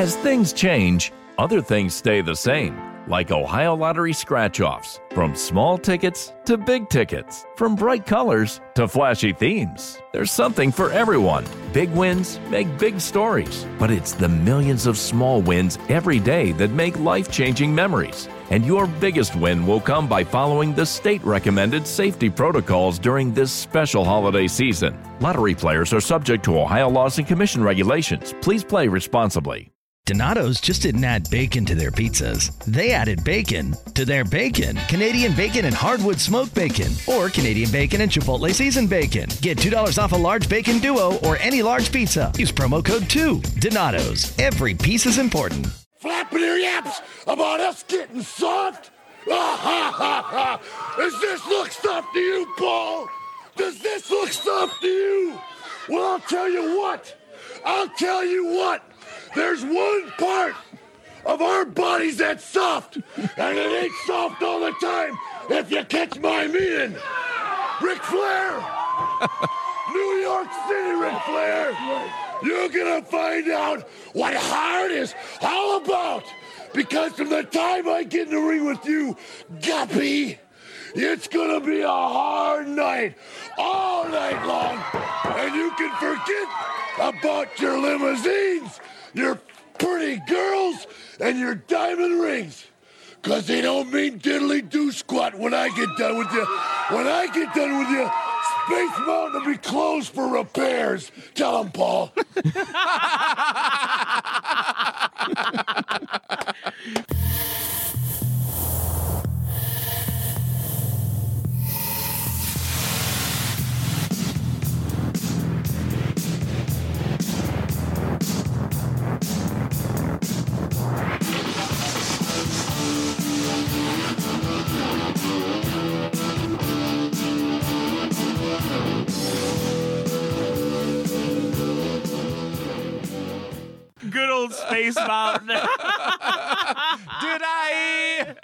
As things change, other things stay the same, like Ohio Lottery scratch offs. From small tickets to big tickets, from bright colors to flashy themes. There's something for everyone. Big wins make big stories, but it's the millions of small wins every day that make life changing memories. And your biggest win will come by following the state recommended safety protocols during this special holiday season. Lottery players are subject to Ohio laws and commission regulations. Please play responsibly. Donato's just didn't add bacon to their pizzas. They added bacon to their bacon. Canadian bacon and hardwood smoked bacon, or Canadian bacon and Chipotle seasoned bacon. Get $2 off a large bacon duo or any large pizza. Use promo code 2. Donato's. Every piece is important. Flapping your yaps about us getting soft? Does this look soft to you, Paul? Does this look soft to you? Well, I'll tell you what. I'll tell you what. There's one part of our bodies that's soft, and it ain't soft all the time, if you catch my meaning. Ric Flair! New York City, Ric Flair! You're gonna find out what hard is all about! Because from the time I get in the ring with you, Guppy, it's gonna be a hard night, all night long, and you can forget about your limousines, your pretty girls, and your diamond rings. Cause they don't mean diddly do squat when I get done with you. When I get done with you, Space Mountain will be closed for repairs. Tell them, Paul. Podcast. Good old Space Mountain. Did I?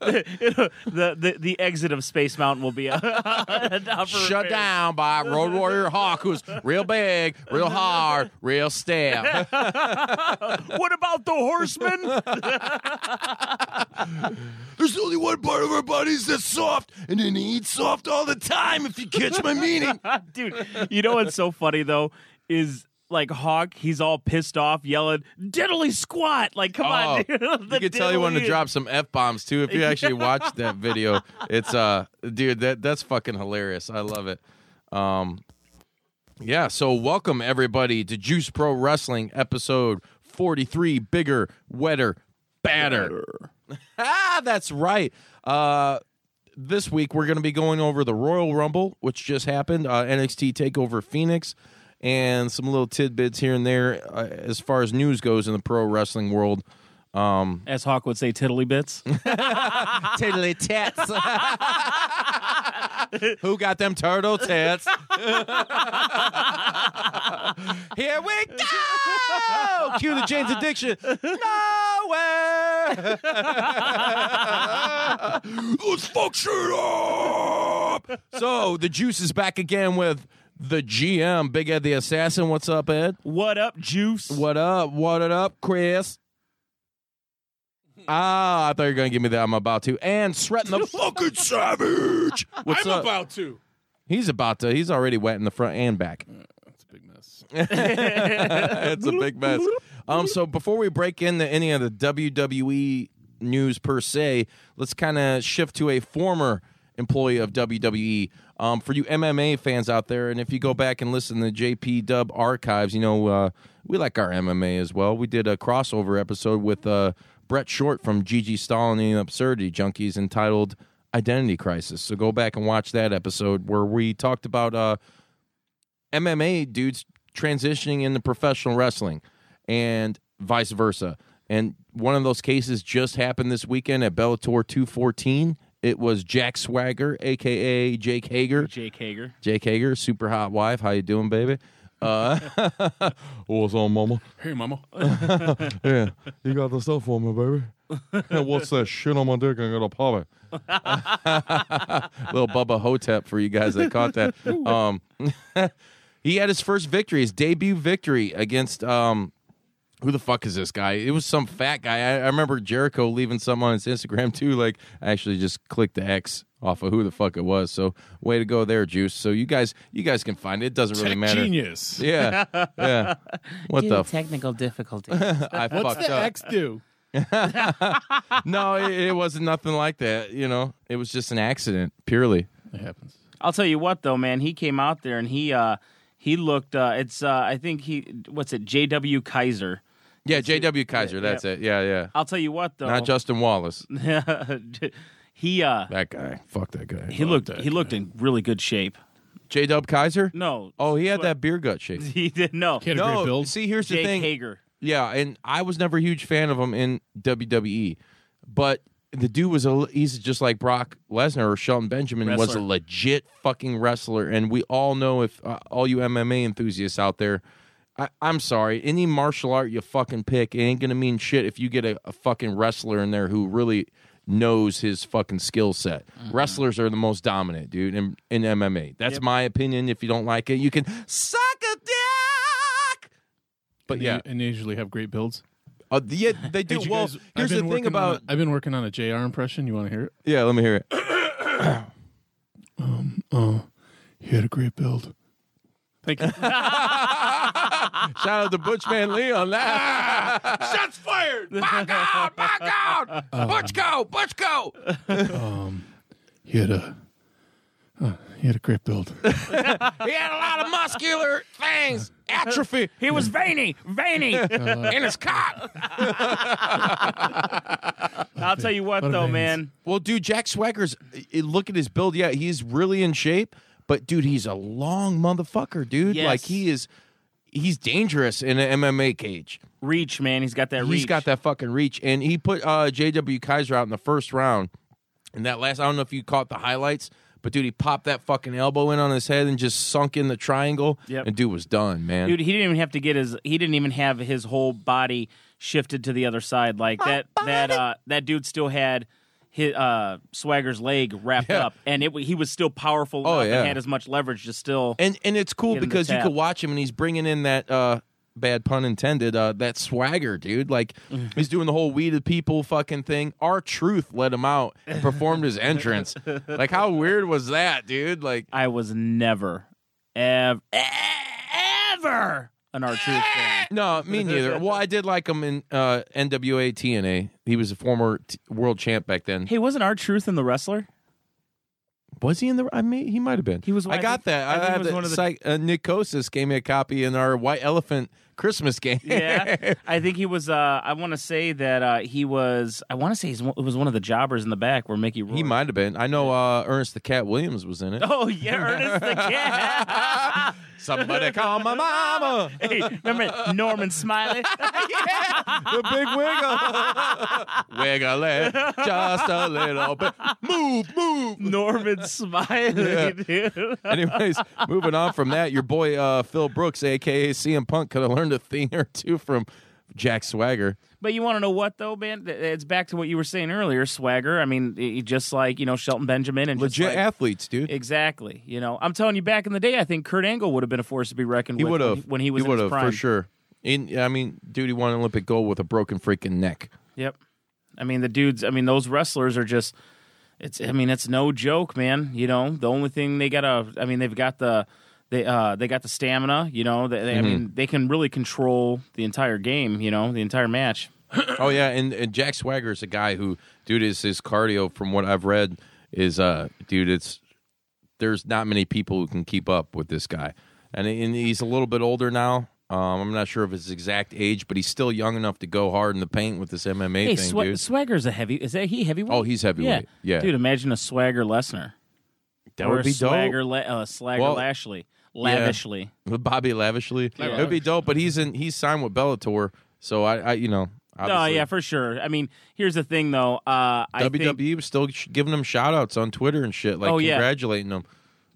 the, the the exit of Space Mountain will be a, for Shut down by Road Warrior Hawk, who's real big, real hard, real stiff. What about the horseman? There's only one part of our bodies that's soft, and it ain't soft all the time, if you catch my meaning. Dude, you know what's so funny though is like Hawk, he's all pissed off, yelling "diddly squat!" Like, come on, Oh, dude. you The can tell you want to drop some f bombs too if you actually watch that video. It's uh, dude, that that's fucking hilarious. I love it. Um, yeah. So welcome everybody to Juice Pro Wrestling episode forty three. Bigger, wetter, badder. ah, that's right. Uh, this week we're going to be going over the Royal Rumble, which just happened. Uh, NXT Takeover Phoenix. And some little tidbits here and there uh, as far as news goes in the pro wrestling world. as Hawk would say, tiddly bits. Tiddly tits. Who got them turtle tits? Here we go! Cue the Jane's Addiction. Nowhere! Let's fuck shit up! so the juice is back again with the GM, Big Ed the Assassin. What's up, Ed? what up, Juice? What up? What it up, Chris? Ah, I thought you were gonna give me that. I'm about to. And Sreten the Fucking savage! What's I'm up? about to. He's about to. He's already wet in the front and back. That's a big mess. it's a big mess. Um, so before we break into any of the WWE news per se, let's kind of shift to a former employee of WWE. Um, for you MMA fans out there, and if you go back and listen to JP Dub archives, you know uh, we like our MMA as well. We did a crossover episode with uh, Brett Short from GG Stalin and the Absurdity Junkies entitled "Identity Crisis." So go back and watch that episode where we talked about uh, MMA dudes transitioning into professional wrestling and vice versa. And one of those cases just happened this weekend at Bellator 214. It was Jack Swagger, aka Jake Hager. Jake Hager. Jake Hager, super hot wife. How you doing, baby? Uh, what's on, mama? Hey, mama. Yeah, you got the stuff for me, baby. What's that shit on my dick? I'm got a pop it. Little Bubba Ho-Tep for you guys that caught that. Um, he had his first victory, his debut victory against um, who the fuck is this guy? It was some fat guy. I, I remember Jericho leaving some on his Instagram too. Like, I actually just clicked the X off of who the fuck it was. So, way to go there, Juice. So you guys, you guys can find it. It doesn't really matter. genius. Yeah, yeah. What the? F- technical difficulty. I What's fucked the up. X do? no, it, it wasn't nothing like that. You know, it was just an accident, purely. It happens. I'll tell you what though, man. He came out there and he uh he looked. uh It's uh I think he what's it? J.W. Kaiser. Yeah, J.W. Kaiser. yeah. That's it. Yeah, yeah. I'll tell you what though. Not Justin Wallace. he uh That guy. Fuck that guy. he looked he looked in really good shape. J. Dub Kaiser. No. Oh, he had that beer gut shape. He didn't know. He had a great No, build. see, here's the Jake thing. Hager. Yeah, and I was never a huge fan of him in WWE, but the dude was a he's just like Brock Lesnar or Shelton Benjamin was a Wrestler. legit fucking wrestler, and we all know if uh, all you MMA enthusiasts out there. I, I'm sorry, any martial art you fucking pick, it ain't gonna mean shit if you get a, a fucking wrestler in there who really knows his fucking skill set. Wrestlers are the most dominant, dude, in, in MMA. That's Yep. my opinion. If you don't like it, you can suck a dick. But And yeah, they- and they usually have great builds. uh, yeah, they do. Hey, well, guys- here's the thing working on about a- I've been working on a JR impression. You want to hear it? yeah. Let me hear it. um, Oh, he had a great build. Thank you. Shout out to Butchman Lee on that. Shots fired. Back out. Back out. Butch go. Butch go. um, he had a uh, he had a great build. He had a lot of muscular things. Atrophy He was veiny, veiny. in his cock. I'll tell you what What a though, veins. man. Well, dude, Jack Swagger's. eh, Look at his build. Yeah, he's really in shape. But dude, he's a long motherfucker, dude. Yes. Like he is. He's dangerous in an MMA cage. Reach, man. He's got that reach. He's got that fucking reach, and he put uh, J.W. Kaiser out in the first round. And that last, I don't know if you caught the highlights, but dude, he popped that fucking elbow in on his head and just sunk in the triangle. Yep. And dude was done, man. Dude, he didn't even have to get his. He didn't even have his whole body shifted to the other side. Like that. That uh, that dude still had his uh, Swagger's leg wrapped Yeah. up, and it he was still powerful Oh, yeah. and had as much leverage to still. and and it's cool Get him to because you could watch him and he's bringing in that uh, bad pun intended uh, that swagger, dude. Like Mm-hmm. he's doing the whole we the people fucking thing. R Truth let him out and performed his entrance. like how weird was that, dude? Like I was never, ever, ever an R Truth fan. No, me neither. well, I did like him in uh, NWA TNA. He was a former t- world champ back then. Hey, wasn't R Truth in the wrestler? Was he in the? I mean, he might have been. He was- I I got think- that. I I, had was that one of the- psych- uh, Nick Kosas gave me a copy in our White Elephant Christmas game. Yeah, I think he was. Uh, I want to say that uh, he was. I want to say he's, it was one of the jobbers in the back where Mickey. Rourke. he might have been. I know uh, Ernest the Cat Williams was in it. Oh yeah, Ernest the cat. Somebody call my mama. hey, remember Norman Smiley? Yeah, the big wiggle. wiggle it just a little bit. Move, move. Norman Smiley, dude. Anyways, moving on from that, your boy uh, Phil Brooks, aka CM Punk, could have learned a thing or two from Jack Swagger. But you want to know what though, man? It's back to what you were saying earlier. Swagger. I mean, just like you know Shelton Benjamin and just Legit like- athletes, dude. Exactly. You know, I'm telling you, back in the day, I think Kurt Angle would have been a force to be reckoned he with would when have he, when he was he in his prime. for sure. In, I mean, dude, he won an Olympic gold with a broken freaking neck. Yep. I mean, the dudes. I mean, those wrestlers are just. It's. I mean, it's no joke, man. You know, the only thing they gotta. I mean, they've got the. They uh they got the stamina. You know, they, they- I mean, they can really control the entire game. You know, the entire match. oh yeah, and, and Jack Swagger is a guy who, dude, is his cardio from what I've read is uh, dude, it's there's not many people who can keep up with this guy, and, and he's a little bit older now. Um, I'm not sure of his exact age, but he's still young enough to go hard in the paint with this MMA Hey, thing, Swa- dude. Swagger's a heavy. Is that he heavyweight? Oh, he's heavyweight. Yeah. dude. Imagine a Swagger Lesnar. That or would a be dope. Swagger, La- uh, Swagger Well, Lashley, lavishly. With Bobby Lavishly, Yeah. it'd be dope. But he's in he's signed with Bellator, so I, I you know, Oh yeah, for sure. I mean, here's the thing though. Uh, I WWE think was still giving them shout outs on Twitter and shit, like Oh, yeah. congratulating them.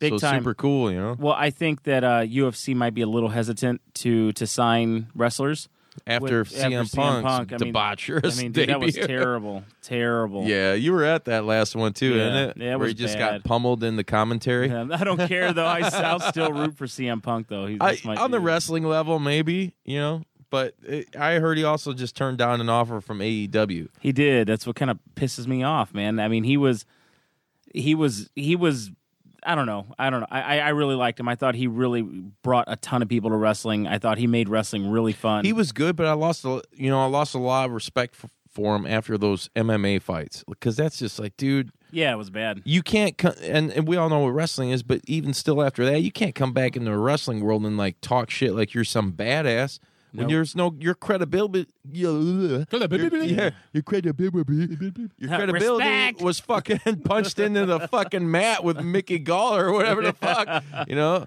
Big so time. super cool, you know. Well, I think that uh, UFC might be a little hesitant to to sign wrestlers After with- CM after Punk's Punk. I mean, debaucherous I mean, dude, that was terrible, terrible. Yeah, you were at that last one too, Yeah. isn't it? Yeah, it Where he just bad. got pummeled in the commentary. Yeah, I don't care though. I, I'll still root for CM Punk though. He's I, on the wrestling level, maybe you know, but it, I heard he also just turned down an offer from AEW. He did. That's what kind of pisses me off, man. I mean, he was, he was, he was. I don't know. I don't know. I, I really liked him. I thought he really brought a ton of people to wrestling. I thought he made wrestling really fun. He was good, but I lost a you know I lost a lot of respect for, for him after those MMA fights because that's just like, dude, yeah, it was bad. you can't co- and, and we all know what wrestling is, but even still after that, you can't come back into the wrestling world and like talk shit like you're some badass. When Nope. there's no your credibility, your, yeah, your credibility, your credibility Respect. was fucking punched into the fucking mat with Mickey Gall or whatever the fuck, you know.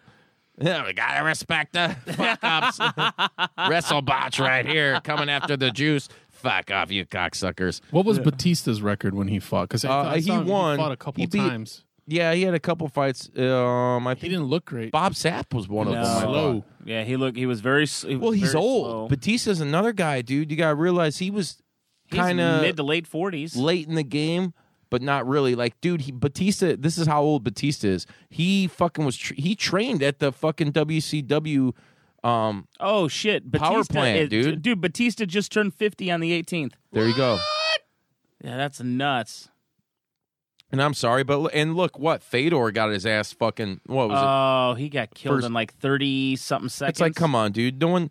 Yeah, we gotta respect the fuck ups. WrestleBotch right here coming after the juice. Fuck off, you cocksuckers. What was Batista's record when he fought? Because Uh, he won. fought a couple He beat- times. Yeah, he had a couple fights. Um, I He think didn't look great. Bob Sapp was one of No. them. I thought. Slow. Yeah, he looked. He was very. s- he was Well, he's very old. slow. Batista's another guy, dude. You gotta realize he was He's kind of mid to late forties. late in the game, but not really. Like, dude, he, Batista. This is how old Batista is. He fucking was. Tr- he trained at the fucking WCW. Um, Oh shit! Power Batista, plant, it- dude. Dude, Batista just turned fifty on the eighteenth. there you go. Yeah, that's nuts. And I'm sorry, but and look what Fedor got his ass fucking. What was it? Oh, he got killed First- in like thirty something seconds. It's like, come on, dude. No one.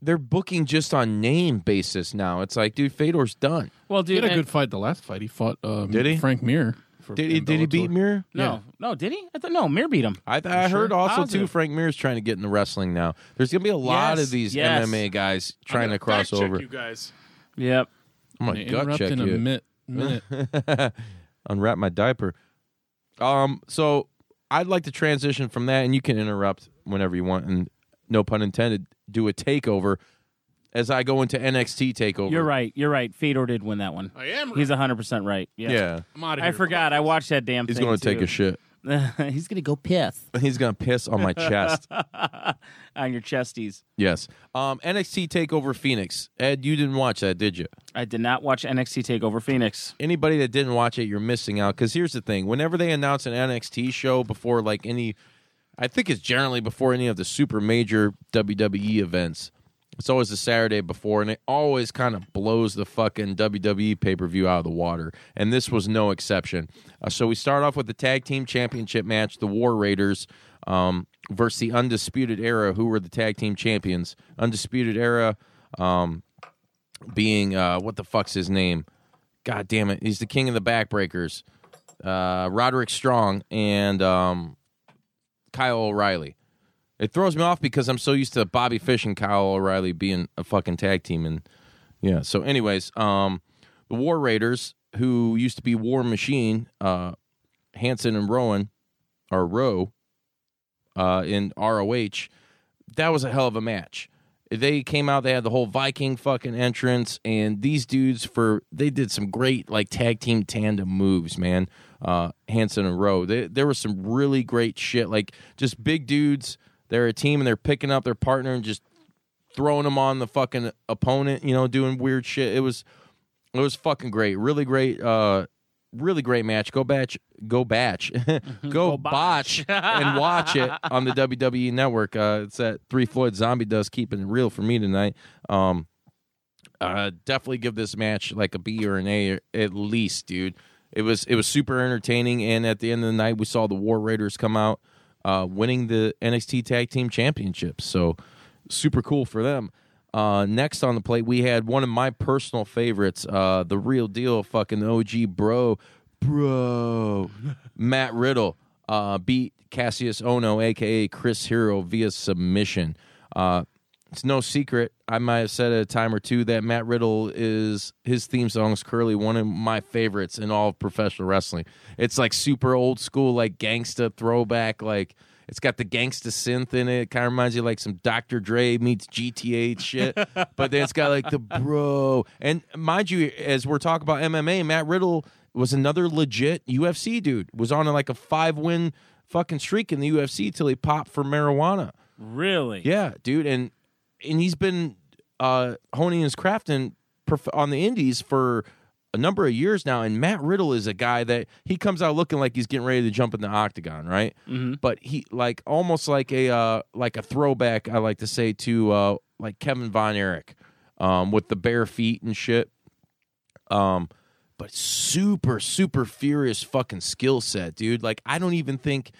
They're booking just on name basis now. It's like, dude, Fedor's done. Well, He dude, had a good fight the last fight. He fought um, Did he? Frank Mir. Did he? in Did he beat Mir? no, no, did he? I thought no, Mir beat him. I, I heard also too. Positive. Frank Mir's trying to get into wrestling now. There's gonna be a lot Yes, of these yes. MMA guys trying to I'm gonna cross fact check over. You guys. Yep. I'm gonna Gonna gut check in a you. minute. Unwrap my diaper. Um. So I'd like to transition from that, and you can interrupt whenever you want, and no pun intended. Do a takeover as I go into NXT takeover. You're right. You're right. Fedor did win that one. I am. He's hundred percent right. Yeah. Yeah. I'm out of here. I forgot. I watched that damn He's thing. going to take a shit. He's gonna go piss He's going to piss on my chest. on your chesties. Yes. Um. NXT takeover Phoenix. Ed, you didn't watch that, did you? I did not watch NXT Takeover Phoenix. anybody that didn't watch it, you're missing out. Because here's the thing: whenever they announce an NXT show before like any, I think it's generally before any of the super major WWE events. It's always the Saturday before, and it always kind of blows the fucking WWE pay per view out of the water. And this was no exception. Uh, so we start off with the tag team championship match: the War Raiders um, versus the Undisputed Era, who were the tag team champions. Undisputed Era. Um, being uh, what the fuck's his name? God damn it, he's the king of the backbreakers. Uh, Roderick Strong and um, Kyle O'Reilly. It throws me off because I'm so used to Bobby Fish and Kyle O'Reilly being a fucking tag team, and yeah. So, anyways, um, the War Raiders, who used to be War Machine, uh, Hanson and Rowan, or Rowe, uh, in ROH, that was a hell of a match. They came out, they had the whole Viking fucking entrance, and these dudes for they did some great like tag team tandem moves, man. Uh Hanson and Rowe. They, there was some really great shit, like just big dudes. They're a team and they're picking up their partner and just throwing them on the fucking opponent, you know, doing weird shit. It was it was fucking great. Really great uh really great match. Go batch go batch. go, botch and watch it on the WWE network. Uh it's that Three Floyd Zombie Dust keeping it real for me tonight. Um uh definitely give this match like a B or an A at least, dude. It was it was super entertaining and at the end of the night we saw the War Raiders come out uh winning the NXT Tag Team Championships. So super cool for them. Uh, next on the plate, we had one of my personal favorites, uh, the real deal, fucking OG bro, bro, Matt Riddle uh, beat Cassius Ohno, aka Chris Hero, via submission. It's no secret. I might have said a time or two that Matt Riddle is his theme song is currently one of my favorites in all of professional wrestling. It's like super old school, like gangsta throwback, like it's got the gangsta synth in it. It kind of reminds you like some Dr. Dre meets GTA shit. but then it's got like the bro. And mind you, as we're talking about MMA, Matt Riddle was another legit UFC dude. Was on like a five win fucking streak in the UFC till he popped for marijuana. Really? Yeah, dude, and and he's been uh, honing his craft in on the indies for a number of years now, and Matt Riddle is a guy that he comes out looking like he's getting ready to jump in the octagon, right? Mm-hmm. But he like almost like a uh, like a throwback. I like to say to uh, like Kevin Von Erich um, with the bare feet and shit. Um, but super super furious fucking skill set, dude. Like I don't even think.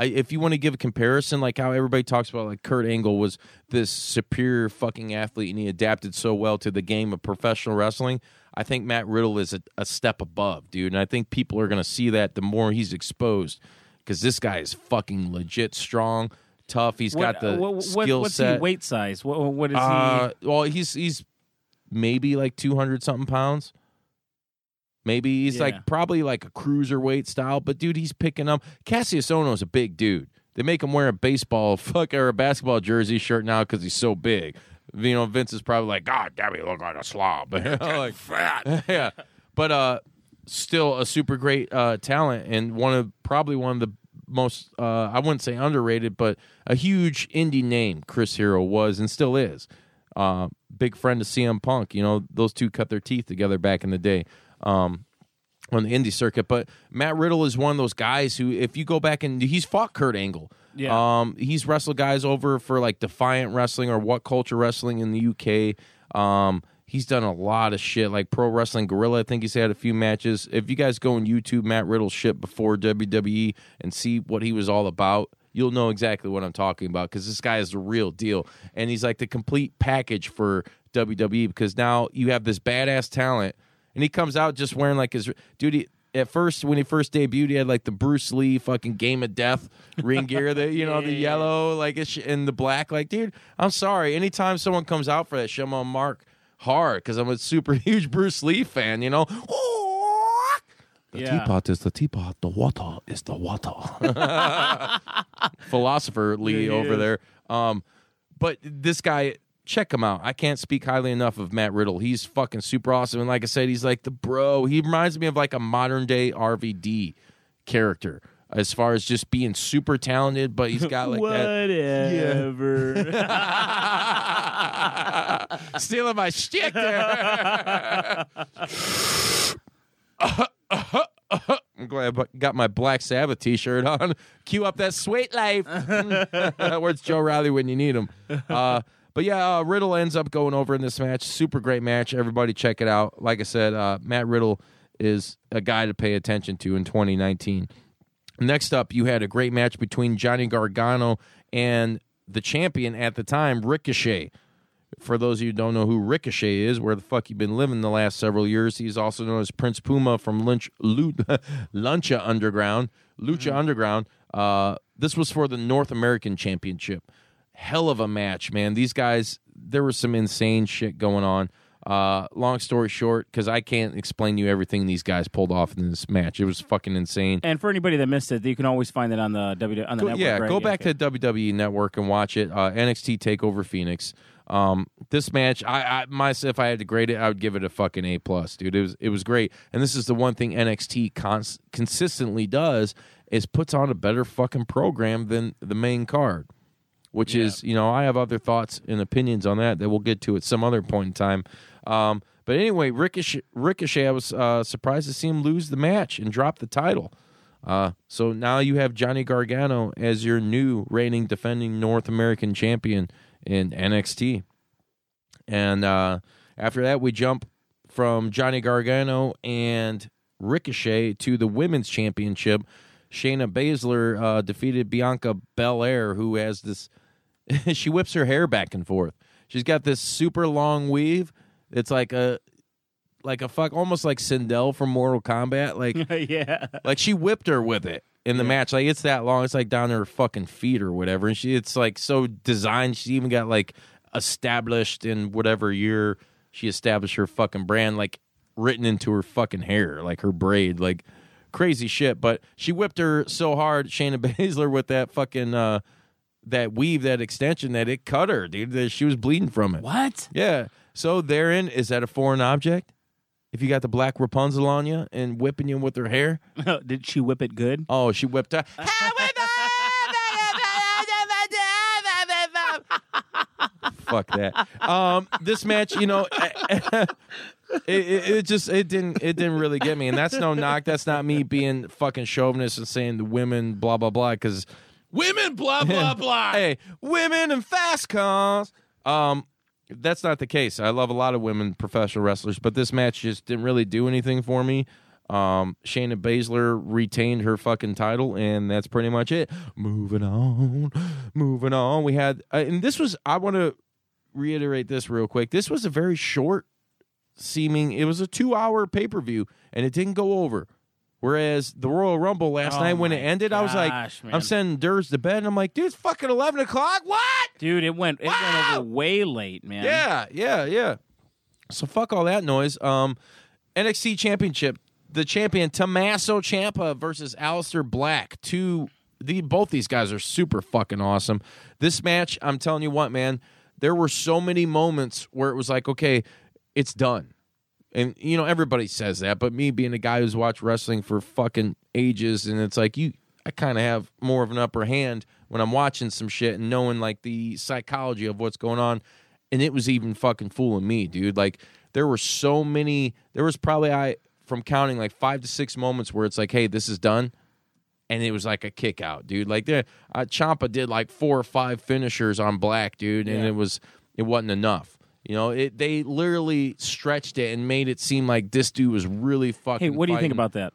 I, if you want to give a comparison, like how everybody talks about, like Kurt Angle was this superior fucking athlete and he adapted so well to the game of professional wrestling. I think Matt Riddle is a, a step above, dude. And I think people are going to see that the more he's exposed because this guy is fucking legit strong, tough. He's What- got the what- what- skill what's set. he weight size? What, what is Uh, well, he's he's maybe like two hundred something pounds. Maybe he's Yeah. like probably like a cruiserweight style, but dude, he's picking up. Cassius Ohno's a big dude. They make him wear a baseball fuck or a basketball jersey shirt now because he's so big. You know, Vince is probably like, God damn, he look like a slob. like fat. yeah, but uh, still a super great uh talent and one of probably one of the most uh I wouldn't say underrated, but a huge indie name. Chris Hero was and still is. Uh, big friend of CM Punk. You know, those two cut their teeth together back in the day. Um, on the indie circuit, but Matt Riddle is one of those guys who, if you go back and he's fought Kurt Angle, Yeah. um, he's wrestled guys over for like Defiant Wrestling or What Culture Wrestling in the UK. Um, he's done a lot of shit like Pro Wrestling Guerrilla. I think he's had a few matches. If you guys go on YouTube, Matt Riddle shit before WWE and see what he was all about, you'll know exactly what I'm talking about because this guy is the real deal, and he's like the complete package for WWE because now you have this badass talent, and he comes out just wearing like his dude. He, at first, when he first debuted, he had like the Bruce Lee fucking Game of Death ring gear, that you know, the yellow, like it's and the black. Like, dude, I'm sorry. Anytime someone comes out for that shit, I'm gonna mark hard because I'm a super huge Bruce Lee fan. You know. The Yeah. teapot is the teapot. The water is the water. Philosopher Lee Yeah, over is. there. Um, but this guy, check him out. I can't speak highly enough of Matt Riddle. He's fucking super awesome. And like I said, he's like the bro. He reminds me of like a modern day RVD character as far as just being super talented, but he's got like that. Whatever. Stealing my shit there. I'm glad I got my Black Sabbath T-shirt on. Cue up that sweet life. Where's Joe Riley when you need him? Uh, but yeah, uh, Riddle ends up going over in this match. Super great match. Everybody check it out. Like I said, uh, Matt Riddle is a guy to pay attention to in 2019. Next up, you had a great match between Johnny Gargano and the champion at the time, Ricochet. For those of you who don't know who Ricochet is, where the fuck he been living the last several years, he's also known as Prince Puma from Lynch, Lu, Lucha Underground. Lucha Underground. Uh, this was for the North American Championship. Hell of a match, man. These guys, there was some insane shit going on. Uh, long story short, because I can't explain to you everything these guys pulled off in this match. It was fucking insane. and for anybody that missed it, you can always find it on the W on the Go- network. yeah, right? go back okay. to WWE Network and watch it. Uh, NXT Takeover Phoenix. Um, this match, I, I myself, if I had to grade it, I would give it a fucking A plus, dude. It was it was great, and this is the one thing NXT cons- consistently does is puts on a better fucking program than the main card. Which is, you know, I have other thoughts and opinions on that that we'll get to at some other point in time. Um, but anyway, Ricochet, Ricochet, I was uh, surprised to see him lose the match and drop the title. Uh, so now you have Johnny Gargano as your new reigning defending North American champion in NXT. And uh, after that, we jump from Johnny Gargano and Ricochet to the women's championship. Shayna Baszler uh, defeated Bianca Belair, who has this. she whips her hair back and forth. She's got this super long weave. It's like a, like a fuck, almost like Sindel from Mortal Kombat. Like yeah. like she whipped her with it in the match. Like it's that long. It's like down to her fucking feet or whatever. And she it's like so designed. She even got like established in whatever year she established her fucking brand, like written into her fucking hair, like her braid, like crazy shit. But she whipped her so hard, Shayna Baszler, with that fucking uh that weave, that extension, that it cut her, dude. That she was bleeding from it. What? Yeah. So therein is that a foreign object? If you got the black Rapunzel on you and whipping you with her hair, Did she whip it good? Oh, she whipped out. Fuck that. Um, this match, you know, it, it, it just it didn't it didn't really get me, and that's no knock. That's not me being fucking chauvinist and saying the women blah blah blah because Women, blah blah blah. hey, women and fast cars. Um, that's not the case. I love a lot of women professional wrestlers, but this match just didn't really do anything for me. Um, Shayna Baszler retained her fucking title, and that's pretty much it. Moving on, moving on. We had, uh, and this was. I want to reiterate this real quick. This was a very short seeming. It was a two-hour pay-per-view, and it didn't go over. Whereas the Royal Rumble last Oh night when it ended, I was like, man. I'm sending Durs to bed, and I'm like, dude, it's fucking eleven o'clock. What? Dude, it went it went over way late, man. Yeah, yeah, yeah. So fuck all that noise. Um, NXT Championship, the champion Tommaso Ciampa versus Aleister Black. Two, the both these guys are super fucking awesome. This match, I'm telling you what, man. There were so many moments where it was like, okay, it's done. And you know everybody says that, but me being a guy who's watched wrestling for fucking ages, and it's like you, I kind of have more of an upper hand when I'm watching some shit and knowing like the psychology of what's going on. And it was even fucking fooling me, dude. Like there were so many. There was probably I from counting like five to six moments where it's like, hey, this is done, and it was like a kick out, dude. Like there, uh, Ciampa did like four or five finishers on Black, dude, and it was it wasn't enough. You know, it they literally stretched it and made it seem like this dude was really fucking. Hey, what do you think fighting. about that?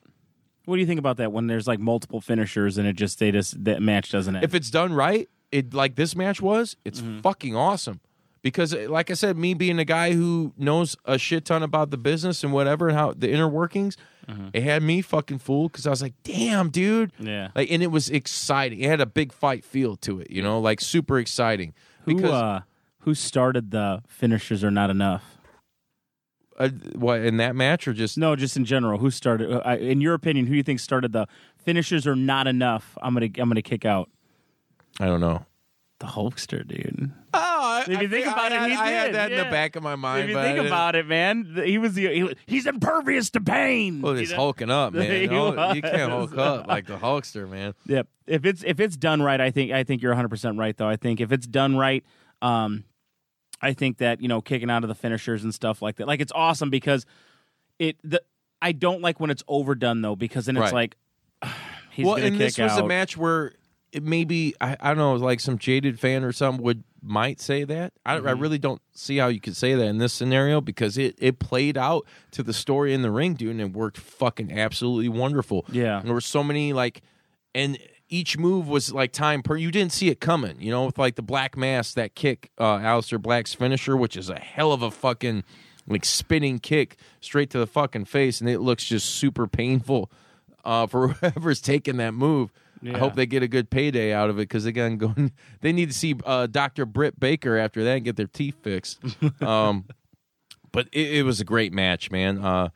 What do you think about that when there's like multiple finishers and it just they just that match doesn't end? if it's done right, it like this match was, it's Mm-hmm. fucking awesome. Because, uh, like I said, me being a guy who knows a shit ton about the business and whatever and how the inner workings, it had me fucking fooled. Because I was like, "Damn, dude!" Mm-hmm. Yeah. like, and it was exciting. It had a big fight feel to it, you know, like super exciting. who Because uh, who started the finishers are not enough? uh, what in that match or just No, just in general, who started? Uh, in your opinion, who do you think started the finishers are not enough? I'm gonna I'm gonna kick out I don't know. the Hulkster, dude. Oh, If you think about it, I, he I had did, that in the back of my mind. if you but think about it, man, he was the he, he's impervious to pain. Well, you he's know? hulking up, man. He You, know, you can't hulk up like the Hulkster, man. Yep. If it's if it's done right, I think I think you're 100 percent right. Though I think if it's done right, um, I think that you know kicking out of the finishers and stuff like that, like it's awesome because it. The I don't like when it's overdone though because then it's Right. like he's well, gonna and kick this was out. a match where it maybe I, I don't know, like some jaded fan or something would might say that. I, Mm-hmm. I really don't see how you could say that in this scenario because it it played out to the story in the ring, dude, and it worked fucking absolutely wonderful. Yeah. and there were so many like, and each move was like time per. You didn't see it coming, you know, with like the black mass that kick, uh, Aleister Black's finisher, which is a hell of a fucking like spinning kick straight to the fucking face, and it looks just super painful uh, for whoever's taking that move. I hope they get a good payday out of it because again, going they need to see uh, Doctor Britt Baker after that and get their teeth fixed. um, but it, it was a great match, man. Uh,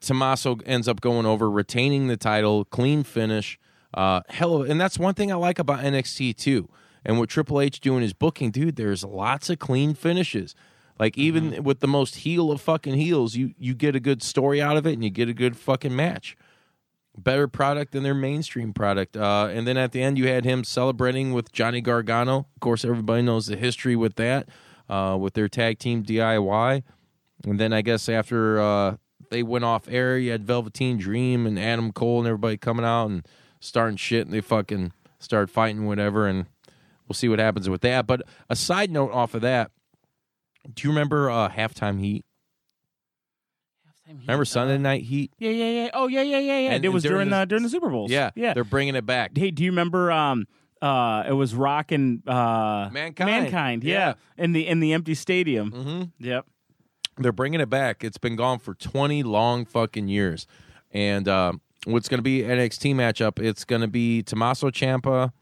Tommaso ends up going over, retaining the title, clean finish. Uh, hell, of- and that's one thing I like about NXT too. And what Triple H doing is booking, dude, there's lots of clean finishes. Like even with the most heel of fucking heels, you you get a good story out of it, and you get a good fucking match. Better product than their mainstream product. Uh, and then at the end, you had him celebrating with Johnny Gargano. Of course, everybody knows the history with that, uh, with their tag team DIY. And then I guess after uh, they went off air, you had Velveteen Dream and Adam Cole and everybody coming out and starting shit, and they fucking started fighting whatever, and we'll see what happens with that. But a side note off of that, do you remember uh, halftime heat? Remember Sunday Night Heat? Yeah, yeah, yeah. Oh, yeah, yeah, yeah, yeah. And- it was during during the- the during the Super Bowls. Yeah, yeah. They're bringing it back. Hey, do you remember? Um, uh, it was Rock and uh, Mankind. Mankind. Yeah. Yeah. in the in the empty stadium. Mm-hmm. Yep. They're bringing it back. It's been gone for 20 long fucking years. And uh, what's going to be NXT matchup? It's going to be Tommaso Ciampa,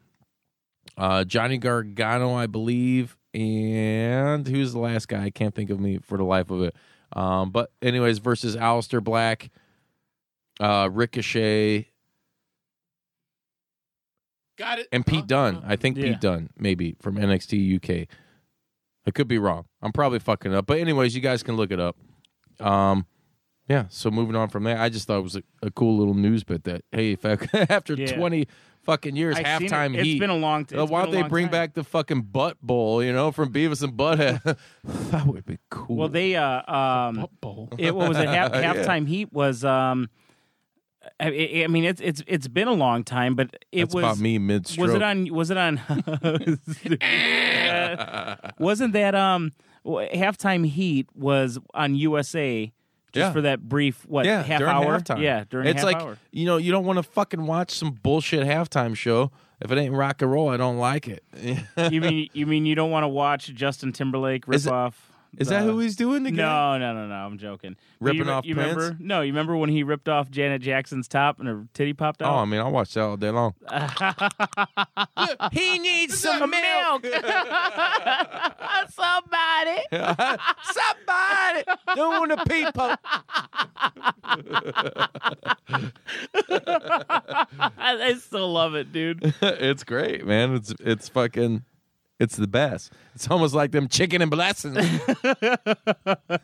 uh, Johnny Gargano, I believe, and who's the last guy? I can't think of me for the life of it. Um, but anyways, versus Aleister Black, uh, Ricochet, Got it. and Pete Dunne. I think Yeah. Pete Dunne, maybe from NXT UK. I could be wrong. I'm probably fucking up. But anyways, you guys can look it up. Um, yeah. So moving on from there, I just thought it was a, a cool little news bit that hey, if I, after Yeah. 20 fucking years. I've seen it. halftime It's heat. been a long time. Uh, Why don't they bring time. back the fucking butt bowl? You know, from Beavis and Butthead. that would be cool. Well, they uh um Butt bowl. it what was it half, Yeah. halftime heat was um I, mean it's it's it's been a long time but it That's was about me mid stroke. was it on was it on wasn't that um halftime heat was on USA just Yeah. for that brief what yeah, half hour halftime. yeah during it's half like hour you know you don't want to fucking watch some bullshit halftime show if it ain't rock and roll. I don't like it. you mean you mean you don't want to watch Justin Timberlake rip it- off Is that who he's doing again? No, no, no, no. I'm joking. Ripping you, off you Prince? remember? No, you remember when he ripped off Janet Jackson's top and her titty popped oh, out? Oh, I mean, I watched that all day long. he needs some milk. Somebody. Somebody doing the people. I, I still love it, dude. it's great, man. It's it's fucking it's the best. It's almost like them chicken and blessings.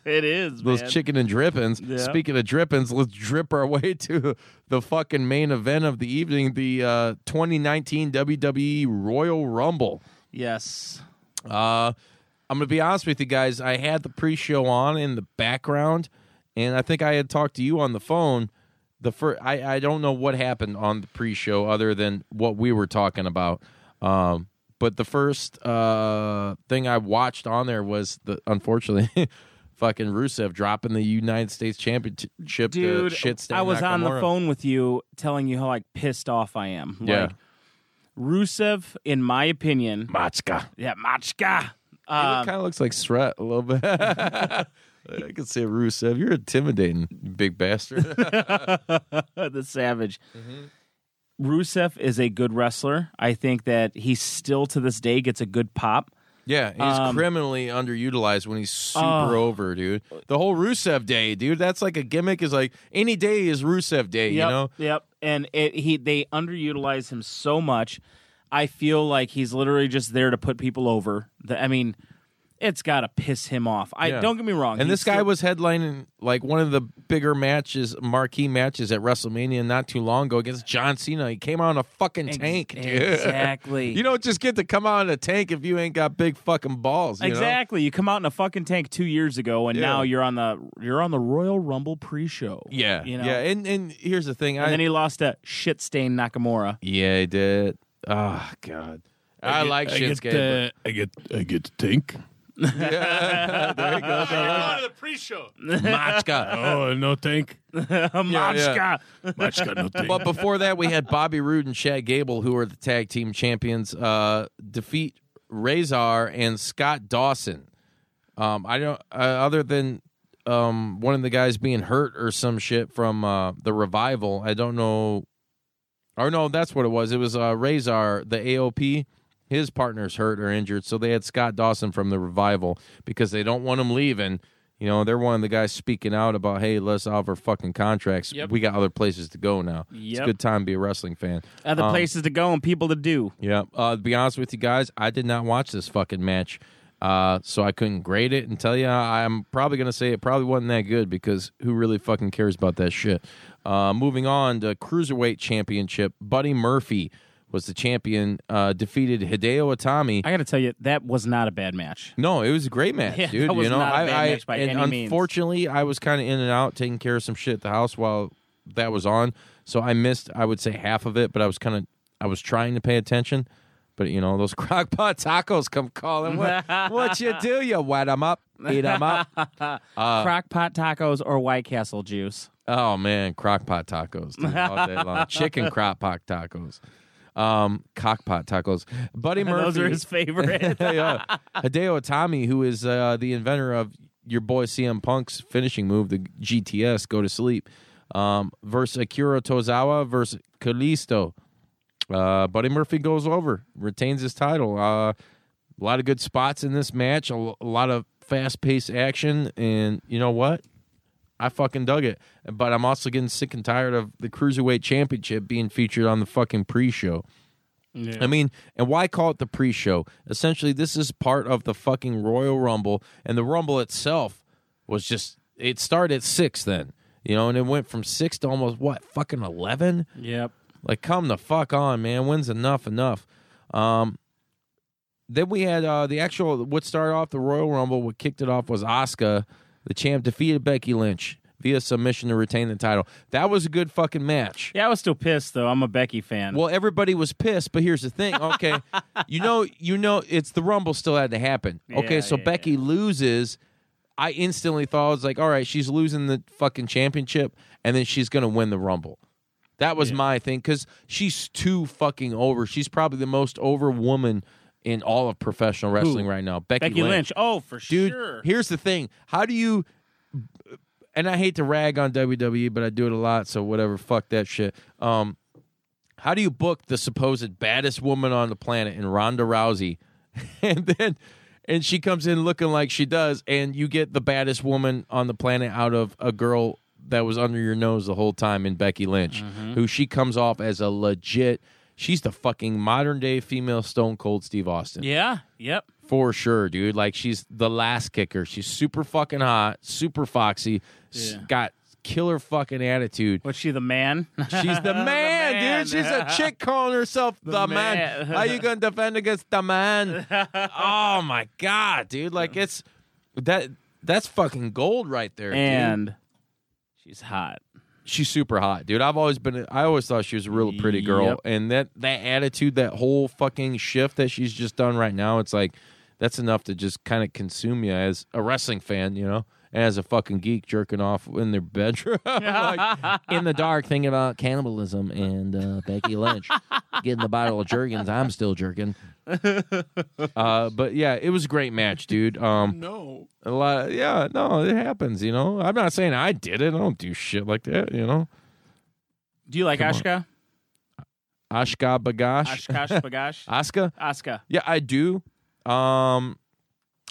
It is, Those man. chicken and drippings. Yeah. Speaking of drippings, let's drip our way to the fucking main event of the evening, the uh, 2019 WWE Royal Rumble. Yes. Uh, I'm gonna be honest with you guys. I had the pre-show on in the background, and I think I had talked to you on the phone. The first, I I don't know what happened on the pre-show other than what we were talking about. Um, but the first uh thing I watched on there was the unfortunately. Fucking Rusev dropping the United States Championship Dude, shit I was on the phone with you telling you how like pissed off I am. Yeah. Like, Rusev, in my opinion, Machka. yeah, Machka. Um, kind of looks like Sret a little bit. I can say Rusev. You're intimidating, big bastard. the Savage. Rusev is a good wrestler. I think that he still to this day gets a good pop. yeah, he's Um, criminally underutilized when he's super Oh. over, dude. The whole Rusev day, dude. That's like a gimmick. Is like any day is Rusev day. Yep, You know. Yep. And it, he they underutilize him so much. I feel like he's literally just there to put people over. The, I mean, it's got to piss him off. I Yeah. don't get me wrong. And he's this guy still- was headlining like one of the bigger matches, marquee matches at WrestleMania not too long ago against John Cena. He came out in a fucking Ex- tank, dude. Exactly. You don't just get to come out in a tank if you ain't got big fucking balls. you know? Exactly. You come out in a fucking tank two years ago, and Yeah. now you're on the you're on the Royal Rumble pre-show. Yeah, You know? yeah. And and here's the thing. And I, then he lost to shit stain Nakamura. Yeah, he did. Oh God, I, get- like I Shinsuke. get, uh, I get, I get to think. But- there he goes. Going to the pre-show. Machka. Oh, no think. Machka. Much got no think. But before that, we had Bobby Roode and Chad Gable, who are the tag team champions, uh, defeat Rezar and Scott Dawson. Um, I don't. Uh, other than um, one of the guys being hurt or some shit from uh, the revival, I don't know. Or no, that's what it was. It was uh, Rezar, the AOP. His partner's hurt or injured, so they had Scott Dawson from the revival because they don't want him leaving. You know, they're one of the guys speaking out about, hey, let's offer fucking contracts. Yep. We got other places to go now. It's a good time to be a wrestling fan. Other Um, places to go and people to do. Yeah. Uh, to be honest with you guys, I did not watch this fucking match. Uh, so I couldn't grade it and tell you. I'm probably going to say it probably wasn't that good because who really fucking cares about that shit? Uh, moving on to Cruiserweight Championship, Buddy Murphy was the champion, uh, defeated Hideo Itami. I got to tell you, that was not a bad match. No, it was a great match, Yeah, dude. that was you know, not a I, bad I match by and any means. unfortunately, I was kind of in and out taking care of some shit at the house while that was on, so I missed. I would say half of it, but I was kind of I was trying to pay attention. But you know, those crockpot tacos come calling. What, what you do? You wet them up, eat them up. Crock pot tacos or White Castle juice. Oh man, crockpot tacos dude, all day long. Chicken crockpot tacos, um, cockpot tacos. Buddy Murphy. Those are his favorite. yeah. Hideo Itami, who is uh, the inventor of your boy CM Punk's finishing move, the GTS, go to sleep, um, versus Akira Tozawa versus Kalisto. Uh, Buddy Murphy goes over, retains his title. Uh, a lot of good spots in this match, A lot of fast paced action, and you know what? I fucking dug it. But I'm also getting sick and tired of the Cruiserweight Championship being featured on the fucking pre show. I mean, and why call it the pre-show? Essentially, this is part of the fucking Royal Rumble, and the Rumble itself was just it started at six then, you know, and it went from six to almost what fucking eleven. yep. Like, come the fuck on, man. When's enough enough? Um, then we had uh, the actual what started off the Royal Rumble. What kicked it off was Asuka, the champ, defeated Becky Lynch via submission to retain the title. That was a good fucking match. Yeah, I was still pissed though. I'm a Becky fan. Well, everybody was pissed, but here's the thing. Okay, you know, you know, it's the Rumble still had to happen. Okay, Yeah, so yeah, Becky loses. I instantly thought I was like, all right, she's losing the fucking championship, and then she's gonna win the Rumble. That was my thing because she's too fucking over. She's probably the most over woman in all of professional wrestling right now. Becky, Becky Lynch. Oh, for dude. sure. Here's the thing: how do you? And I hate to rag on WWE, but I do it a lot. So whatever, fuck that shit. Um, how do you book the supposed baddest woman on the planet in Ronda Rousey, and then and she comes in looking like she does, and you get the baddest woman on the planet out of a girl that was under your nose the whole time in Becky Lynch, Mm-hmm. who she comes off as a legit. She's the fucking modern day female Stone Cold Steve Austin. yeah. Yep. For sure, dude. Like she's the last kicker. She's super fucking hot, super foxy, Yeah. got killer fucking attitude. Was she the man? She's the man, man. dude. She's a chick calling herself the, man. man. How you gonna defend against the man? oh my god, dude. Like it's that that's fucking gold right there. dude. and she's hot. She's super hot, dude. I've always been I always thought she was a real pretty girl. Yep. And that that attitude, that whole fucking shift that she's just done right now, it's like that's enough to just kind of consume you as a wrestling fan, you know? And as a fucking geek jerking off in their bedroom, like in the dark, thinking about cannibalism and uh, Becky Lynch getting the bottle of Jergens. I'm still jerking. Uh, but yeah, it was a great match, dude. Um, No. a lot, yeah, no, it happens. You know, I'm not saying I did it. I don't do shit like that. You know, Do you like Come on. Ashka? Ashka Bagash. Ashkash Bagash? Ashka. Ashka. Yeah, I do. Um,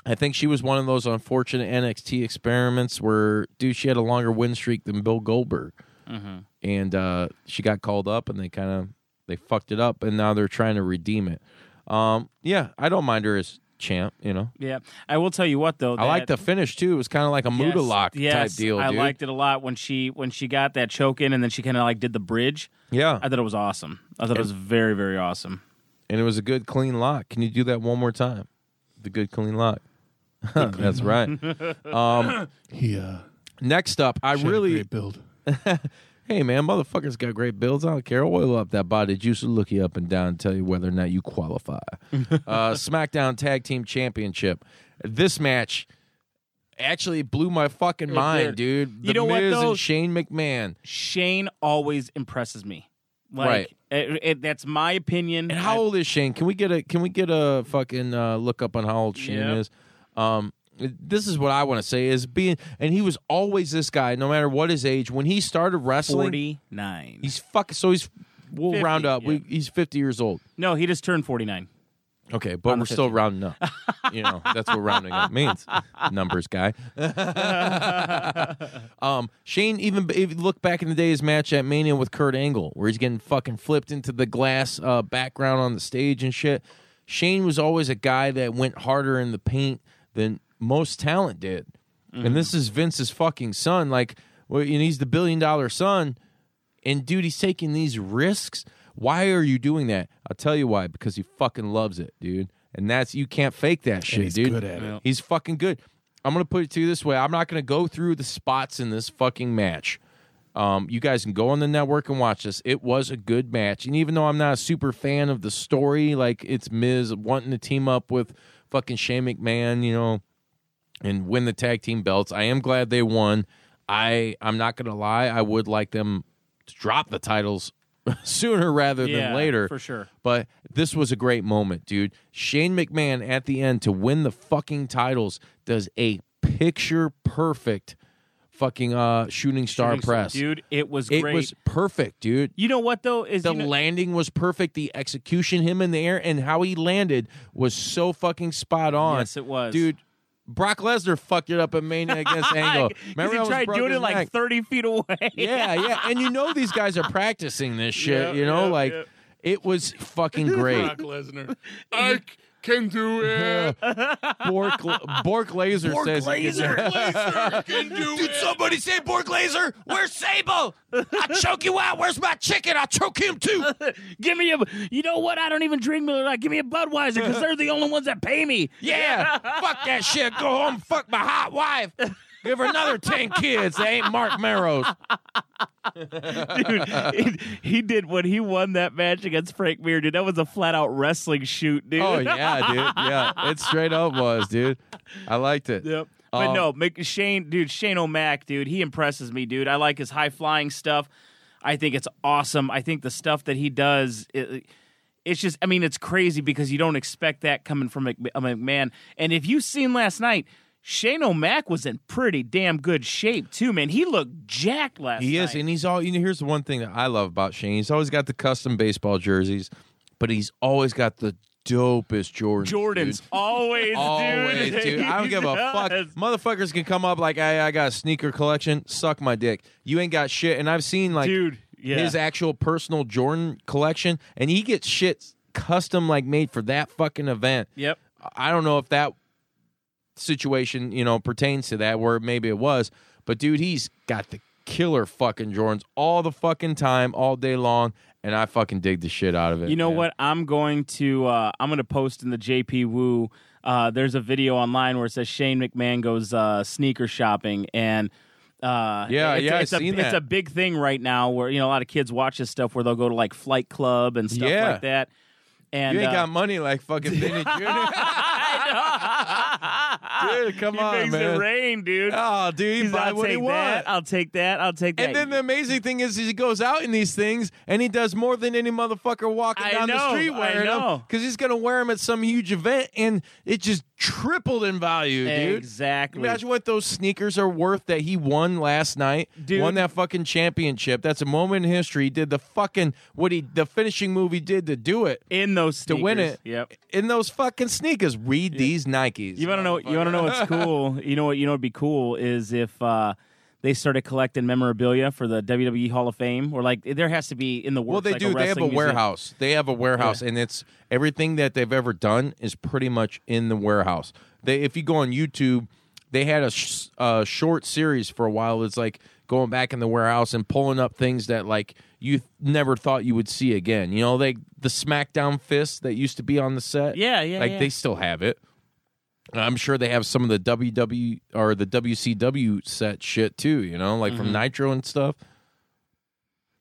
I think she was one of those unfortunate NXT experiments where, dude, she had a longer win streak than Bill Goldberg, Mm-hmm. and uh, she got called up, and they kind of they fucked it up, and now they're trying to redeem it. Um, yeah, I don't mind her as champ. You know, Yeah. I will tell you what though. I like the finish too. It was kind of like a Yes, Muda lock yes, type deal. I dude. liked it a lot when she when she got that choke in and then she kind of like did the bridge. Yeah, I thought it was awesome. I thought it was very very awesome. and it was a good clean lock. Can you do that one more time? The good clean lock. That's right. Um, He uh, next up, I she really great build. Hey man, motherfuckers got great builds. I don't care. Oil up that body juice will look you up and down and tell you whether or not you qualify. uh, SmackDown Tag Team Championship. This match actually blew my fucking It mind, dude. You The know what, Miz though? and Shane McMahon. Shane always impresses me. Like, Right. it- it- that's my opinion. And how I- old is Shane? Can we get a Can we get a fucking uh, look up on how old Shane Yep. is? Um, this is what I want to say is being, and he was always this guy, no matter what his age. When he started wrestling, Forty nine. he's fucking. So he's we'll 50, round up. yeah. We, he's fifty years old. No, he just turned forty nine. Okay, but we're still rounding up. you know, that's what rounding up means. Numbers guy. um, Shane even if look back in the day his match at Mania with Kurt Angle, where he's getting fucking flipped into the glass uh, background on the stage and shit. Shane was always a guy that went harder in the paint than most talent did. And this is Vince's fucking son. Like, well, and he's the billion dollar son. And dude, he's taking these risks. Why are you doing that? I'll tell you why. Because he fucking loves it, dude. And that's you can't fake that shit, he's dude. good at it. He's fucking good. I'm gonna put it to you this way. I'm not gonna go through the spots in this fucking match. Um, you guys can go on the network and watch this. It was a good match, and even though I'm not a super fan of the story, like it's Miz wanting to team up with fucking Shane McMahon, you know, and win the tag team belts. I am glad they won. I I'm not gonna lie. I would like them to drop the titles sooner rather Yeah, than later for sure. But this was a great moment, dude. Shane McMahon at the end to win the fucking titles does a picture perfect fucking uh shooting star Shooting press. dude. It was it great. was perfect, dude. you know what though is The you know- landing was perfect. The execution, him in the air, and how he landed was so fucking spot on. Yes, it was. dude. Brock Lesnar fucked it up at Mania against Angle. 'Cause Remember he how tried doing it like neck? thirty feet away. yeah, yeah, and you know these guys are practicing this shit. Yeah, you know, yeah, like yeah. it was fucking great. Brock Lesnar. I, can do it. Bork, Bork Laser says he can- Laser can do Did it. somebody say Bork Laser? Where's Sable? I'll choke you out. Where's my chicken? I'll choke him too. Give me a. You know what? I don't even drink Miller Lite. Give me a Budweiser because they're the only ones that pay me. Yeah, fuck that shit. Go home, fuck my hot wife. Give her another ten kids. They ain't Mark Mero's. dude. He, he did when he won that match against Frank Mir, dude. That was a flat out wrestling shoot, dude. Oh yeah, dude. Yeah, it straight up was, dude. I liked it. Yep. But Um, no, Mc- Shane, dude, Shane O'Mac, dude, he impresses me, dude. I like his high flying stuff. I think it's awesome. I think the stuff that he does, it, it's just, I mean, it's crazy because you don't expect that coming from a McMahon. And if you've seen last night, Shane O'Mac was in pretty damn good shape too, man. He looked jacked last He night. is, and he's all. You know, here's the one thing that I love about Shane. He's always got the custom baseball jerseys, but he's always got the dopest Jordans. Jordan's dude. always, Always, dude. dude. I don't give a fuck. Motherfuckers can come up like, "Hey, I got a sneaker collection." Suck my dick. You ain't got shit. And I've seen like Dude, yeah. his actual personal Jordan collection, and he gets shit custom like made for that fucking event. Yep. I don't know if that situation, you know, pertains to that, where maybe it was, but dude, he's got the killer fucking Jordans all the fucking time, all day long, and I fucking dig the shit out of it. You know man. what? I'm going to uh, I'm going to post in the JP Woo. Uh, there's a video online where it says Shane McMahon goes uh, sneaker shopping and. Uh, Yeah, it's, yeah, it's I've a, seen It's a big thing right now where you know a lot of kids watch this stuff where they'll go to like Flight Club and stuff Yeah. like that. And You ain't uh, got money like fucking Vinny Jr. Dude, come he on, makes man. it rain, dude. Oh, dude, He's, buy I'll what he take wants. that. I'll take that. I'll take that. And then the amazing thing is, he goes out in these things and he does more than any motherfucker walking I down the know, street I wearing them know. because he's gonna wear them at some huge event and it just tripled in value, dude. exactly. Imagine what those sneakers are worth that he won last night. Dude. Won that fucking championship. That's a moment in history. He did the fucking what he the finishing move he did to do it in those to win it. Yep. In those fucking sneakers. Read these Nikes. You want to know? You want to know what's cool? You know what? You know what'd be cool is if uh, they started collecting memorabilia for the WWE Hall of Fame, or like there has to be in the world. Well, they like do. they have a museum. warehouse. They have a warehouse, and it's everything that they've ever done is pretty much in the warehouse. They, if you go on YouTube, they had a, sh- a short series for a while. It's like going back in the warehouse and pulling up things that like you th- never thought you would see again. You know, like the SmackDown fist that used to be on the set. Yeah, yeah, like yeah. they still have it. I'm sure they have some of the WW or the WCW set shit too. You know, like Mm-hmm. from Nitro and stuff.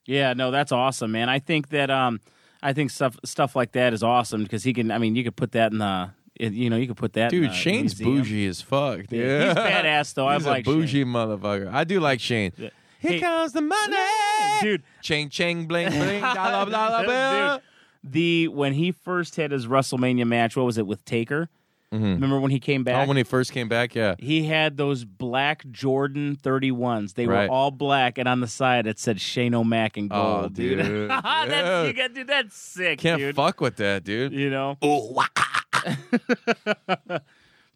Yeah, no, that's awesome, man. I think that um, I think stuff stuff like that is awesome because he can. I mean, you could put that in the. You know, you could put that. in Dude, the Shane's museum. bougie as fuck. Dude. Yeah, he's badass, though. I He's like a bougie motherfucker. I do like Shane. Here Hey- comes the money, dude. Ching ching bling bling dollar dollar bill. Dude, the when he first had his WrestleMania match, what was it with Taker? Mm-hmm. Remember when he came oh, back? Oh, when he first came back, yeah. He had those black Jordan 31s. They Right. were all black, and on the side it said Shane O'Mac in oh, gold, Oh, dude. dude. that's, Yeah. you got, dude, that's sick, Can't dude. fuck with that, dude. You know?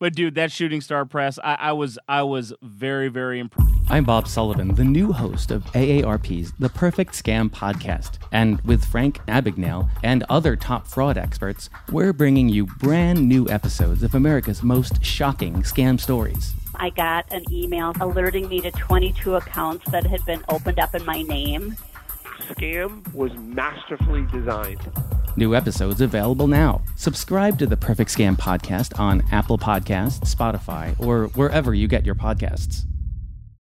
but dude, that shooting star press, I, I was I was very, very impressed. I'm Bob Sullivan, the new host of AARP's The Perfect Scam podcast. And with Frank Abagnale and other top fraud experts, we're bringing you brand new episodes of America's most shocking scam stories. I got an email alerting me to 22 accounts that had been opened up in my name. Scam was masterfully designed. New episodes available now. Subscribe to the Perfect Scam podcast on Apple Podcasts, Spotify, or wherever you get your podcasts.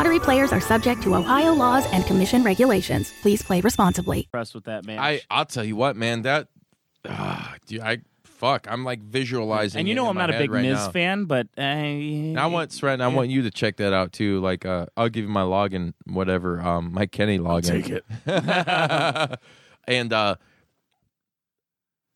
Lottery! Lottery players are subject to Ohio laws and commission regulations. Please play responsibly. Impressed with that, man. I I'll tell you what, man. That ah, dude, I fuck. I'm like visualizing. and you it know in I'm not a big right Miz now. fan, but uh, I want Sren, I want you to check that out too. Like, uh, I'll give you my login, whatever. Um, my Kenny login. Take it. and uh,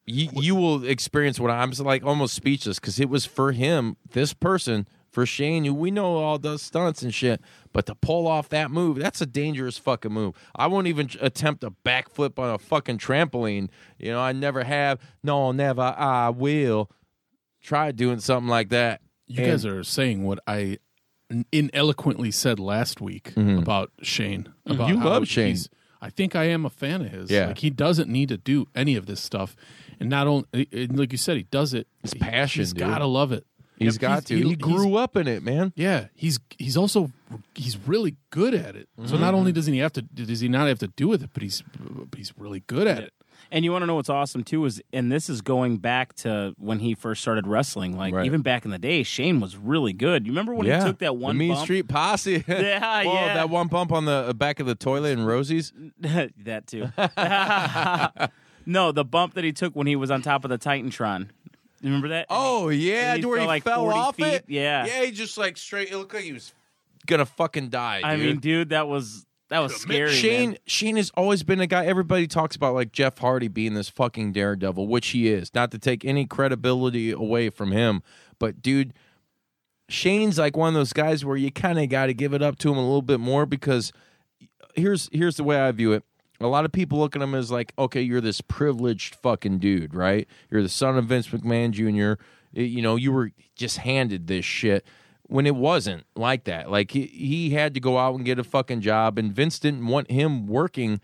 you you will experience what I'm like almost speechless because it was for him, this person, for Shane, who we know all does stunts and shit. But to pull off that move, that's a dangerous fucking move. I won't even attempt a backflip on a fucking trampoline. You know, I never have. No, never. I will. Try doing something like that. You And- guys are saying what I ineloquently said last week about Shane. About Mm-hmm. You love Shane. I think I am a fan of his. Yeah. like he doesn't need to do any of this stuff, and not only like you said, he does it. His passion, He's dude. gotta love it. He's Yep, got to. He, he's- grew up in it, man. Yeah, he's he's also he's really good at it. So Mm-hmm. not only does he have to does he not have to do with it, but he's but he's really good at it. And you want to know what's awesome too is, and this is going back to when he first started wrestling. Like Right. even back in the day, Shane was really good. You remember when yeah. he took that one the Mean bump? Street Posse. Yeah, Whoa, yeah. That one bump on the uh, back of the toilet in Rosie's. that too. no, the bump that he took when he was on top of the Titantron. You remember that? Oh yeah, he where he fell, like, fell off feet? it. Yeah. yeah. He just like straight. It looked like he was gonna fucking die. I dude. mean, dude, that was that was scary. Shane man. Shane has always been a guy. Everybody talks about like Jeff Hardy being this fucking daredevil, which he is. Not to take any credibility away from him, but dude, Shane's like one of those guys where you kind of got to give it up to him a little bit more because here's here's the way I view it. A lot of people look at him as like, okay, you're this privileged fucking dude, right? You're the son of Vince McMahon Jr. You know, you were just handed this shit when it wasn't like that. Like he, he had to go out and get a fucking job, and Vince didn't want him working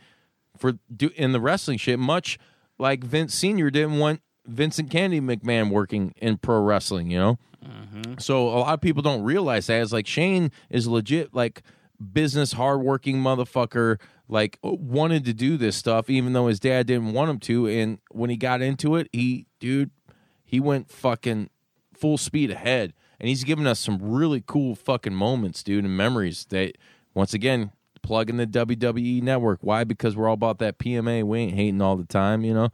for do, in the wrestling shit, much like Vince Senior didn't want Vincent Kennedy McMahon working in pro wrestling. You know, mm-hmm. so a lot of people don't realize that. It's like Shane is legit, like business, hardworking motherfucker. Like wanted to do this stuff, even though his dad didn't want him to. And when he got into it, he, dude, he went fucking full speed ahead. And he's given us some really cool fucking moments, dude, and memories that, once again, plug in the WWE network. Why? Because we're all about that PMA. We ain't hating all the time, you know?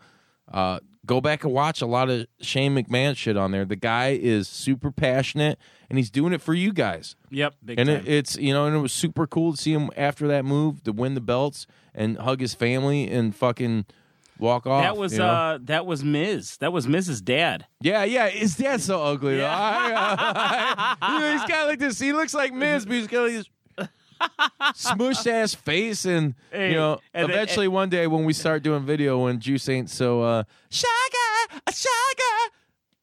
Uh, go back and watch a lot of Shane McMahon shit on there. The guy is super passionate and he's doing it for you guys. Yep, big and time. it, it's, you know, and it was super cool to see him after that move to win the belts and hug his family and fucking walk off. that was you know? uh that was Miz. That was Miz's dad. Yeah, yeah. His dad's so ugly. though. I, uh, you know, he's got like this. He looks like Miz, but he's got like this smushed ass face, and Hey, you know, and then- eventually one day when we start doing video, when Juice ain't so uh, shaga, shaga,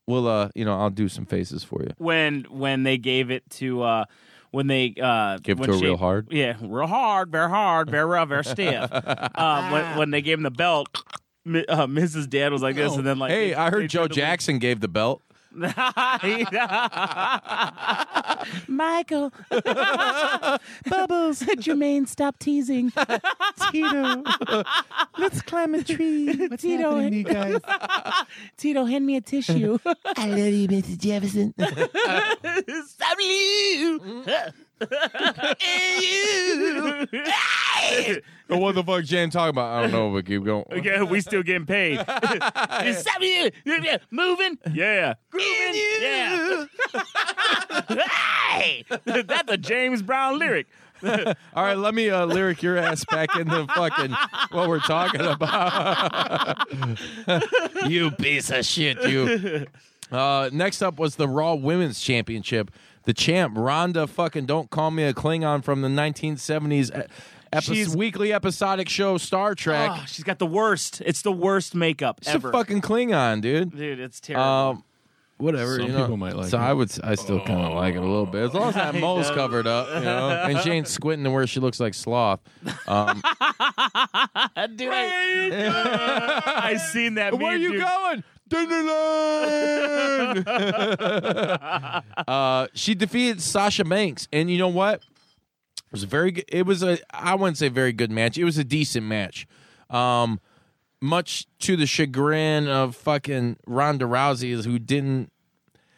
we'll uh, you know, I'll do some faces for you. when when they gave it to uh when they uh Give it to her real hard? yeah real hard very hard very rough very stiff um when, when they gave him the belt uh, Miz's Dad was like this and then like hey, they- I heard Joe Jackson gave the belt. Michael Bubbles Jermaine stop teasing Tito, let's climb a tree. What's Tito, happening, you guys? Tito hand me a tissue I love you, Mr. Jefferson. Stop you Oh, what the fuck Jan talking about? I don't know, but keep going. Okay, we still getting paid. Stop you moving, yeah, grooving, yeah. hey, that's a James Brown lyric. All right, let me uh, lyric your ass back into fucking what we're talking about. you piece of shit, you. Uh, next up was the Raw Women's Championship. The champ Ronda fucking don't call me a Klingon from the 1970s e- epi- weekly episodic show Star Trek. Oh, she's got the worst. It's the worst makeup it's ever. a fucking Klingon, dude. Dude, it's terrible. Um, whatever. Some you know. people might like it. So it. I would. I still kind of like it a little bit, as long as that He mole's covered up, you know, and she ain't squinting to where she looks like sloth. Um, Dude, I, I seen that. Where are you dude. going? Dinnerland! uh, she defeated Sasha Banks, and you know what? It was a very good. It was a. I wouldn't say very good match. It was a decent match. Um, much to the chagrin of fucking Ronda Rousey, who didn't.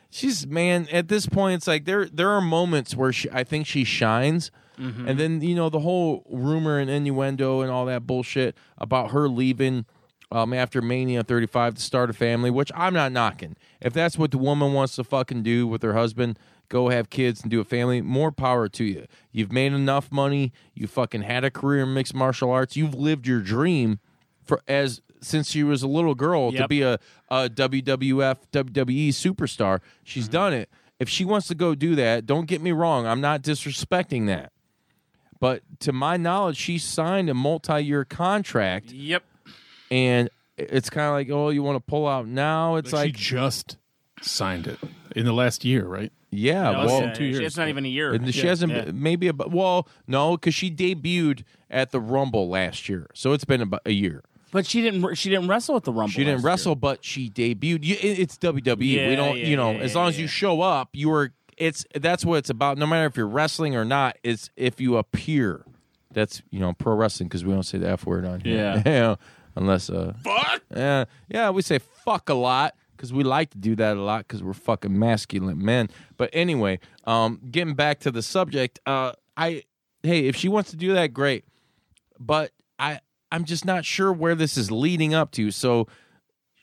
She's man. At this point, it's like there there are moments where she, I think she shines. And then you know the whole rumor and innuendo and all that bullshit about her leaving um, after Mania 35 to start a family, which I'm not knocking. If that's what the woman wants to fucking do with her husband, go have kids and do a family. More power to you. You've made enough money. You fucking had a career in mixed martial arts. You've lived your dream for as since she was a little girl to be a, a WWF WWE superstar. She's done it. if she wants to go do that, don't get me wrong. I'm not disrespecting that. But to my knowledge, she signed a multi-year contract. Yep. And it's kind of like, oh, you want to pull out now? It's Like, like, she just signed it in the last year, right? yeah, No, well, yeah, uh, two years, It's not even a year. and she Yeah. hasn't Yeah. maybe about well, no, because she debuted at the Rumble last year, so it's been about a year. But she didn't. She didn't wrestle at the Rumble. She didn't last year. wrestle, but she debuted. You, it- it's WWE. we Yeah, don't, yeah, you know, yeah, as yeah, long as you show up, you are. It's that's what it's about. No matter if you're wrestling or not, it's if you appear. That's you know pro wrestling because we don't say the f word on here. Yeah. Unless uh Fuck! yeah yeah we say fuck a lot because we like to do that a lot because we're fucking masculine men. But anyway, um, getting back to the subject, uh, I hey if she wants to do that, great. But I I'm just not sure where this is leading up to. So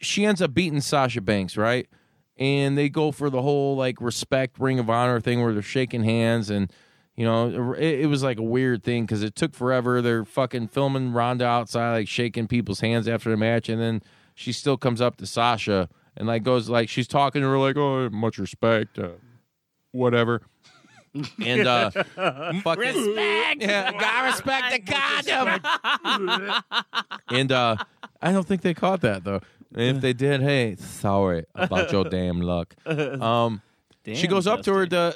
she ends up beating Sasha Banks, right? And they go for the whole like respect Ring of Honor thing where they're shaking hands and you know it, it was like a weird thing because it took forever. They're fucking filming Ronda outside like shaking people's hands after the match, and then she still comes up to Sasha and like goes like she's talking to her like oh much respect, uh, whatever. and uh fucking Respect. yeah, gotta respect the condom. and uh I don't think they caught that though. And if they did, hey, sorry about your damn luck. Um she Damn, goes up to her to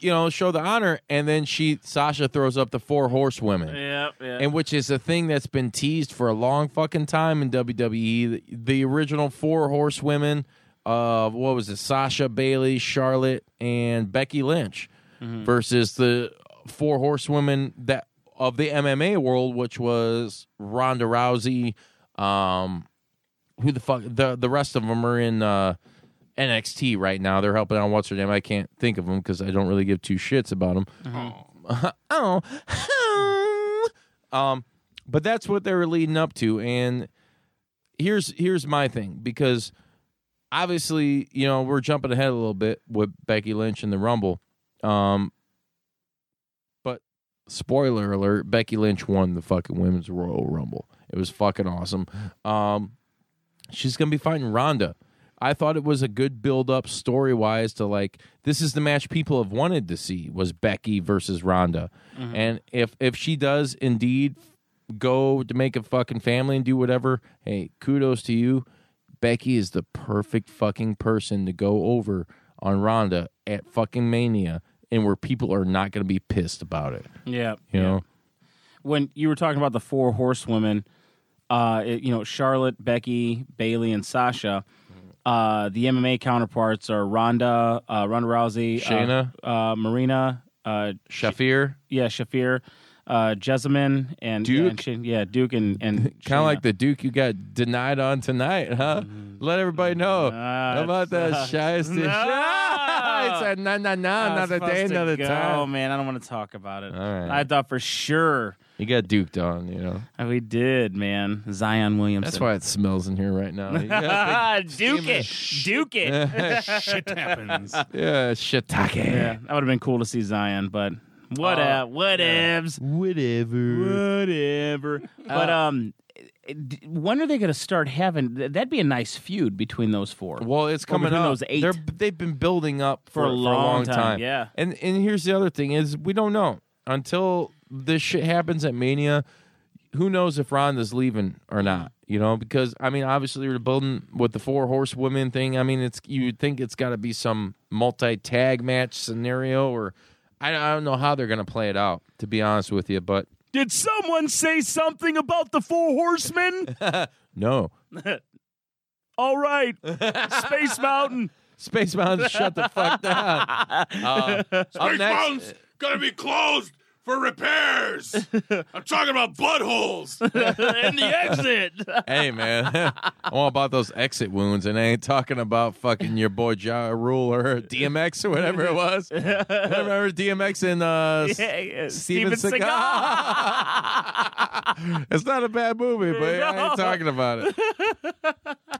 you know show the honor and then she Sasha throws up the four horsewomen. Yep. Yeah. And which is a thing that's been teased for a long fucking time in WWE. The, the original four horsewomen of what was it? Sasha, Bayley, Charlotte, and Becky Lynch versus the four horsewomen that of the MMA world, which was Ronda Rousey. Um, who the fuck? The the rest of them are in uh, NXT right now. They're helping out. What's her name? I can't think of them because I don't really give two shits about them. oh, um, but that's what they were leading up to, and here's here's my thing because obviously you know we're jumping ahead a little bit with Becky Lynch and the Rumble, um, but spoiler alert: Becky Lynch won the fucking Women's Royal Rumble. It was fucking awesome. Um, she's gonna be fighting Ronda. I thought it was a good build up story wise to like this is the match people have wanted to see was Becky versus Ronda. And if if she does indeed go to make a fucking family and do whatever, hey, kudos to you. Becky is the perfect fucking person to go over on Ronda at fucking Mania and where people are not going to be pissed about it. yeah. You yeah. know? when you were talking about the four horsewomen, uh, it- you know, Charlotte, Becky, Bayley, and Sasha. Uh, the MMA counterparts are Ronda, uh, Ronda Rousey, uh, Shayna? uh, Marina, uh, Shafir, yeah, Shafir, uh, Jessamyn, and Duke? yeah, and Shay- yeah, Duke, and and kind Shayna. of like the Duke you got denied on tonight, huh? Let everybody know How about that uh, shiesty. no. he said, no, no, no, I was another day, supposed to another go, time. man. I don't want to talk about it. All right. I thought for sure You got duked on, you know. uh, we did, man. Zion Williamson. That's why it smells in here right now. You got Duke it, Duke it. Shit happens. big- yeah, shiitake. Yeah, that would have been cool to see Zion, but what Uh, whatevs, Whatever. whatever. But um, when are they going to start having? That'd be a nice feud between those four. Well, it's coming between up. those eight. They're, they've been building up for, For a long time. time, yeah. And and here's the other thing is we don't know until this shit happens at Mania. Who knows if Ronda's leaving or not? You know, because I mean, obviously you're building with the four horsewomen thing. I mean, it's you'd think it's got to be some multi tag match scenario, or I, I don't know how they're gonna play it out. To be honest with you, but Did someone say something about the four horsemen? no, All right, Space Mountain. Space Mountain, shut the fuck down. Uh, Space next- Mountain's gonna be closed for repairs. I'm talking about buttholes. and the exit. hey man, I'm all about those exit wounds, and I ain't talking about fucking your boy Ja Rule or DMX or whatever it was. I Remember DMX and uh, Yeah, yeah, Steven Steven Seagal? it's not a bad movie, but I ain't talking about it.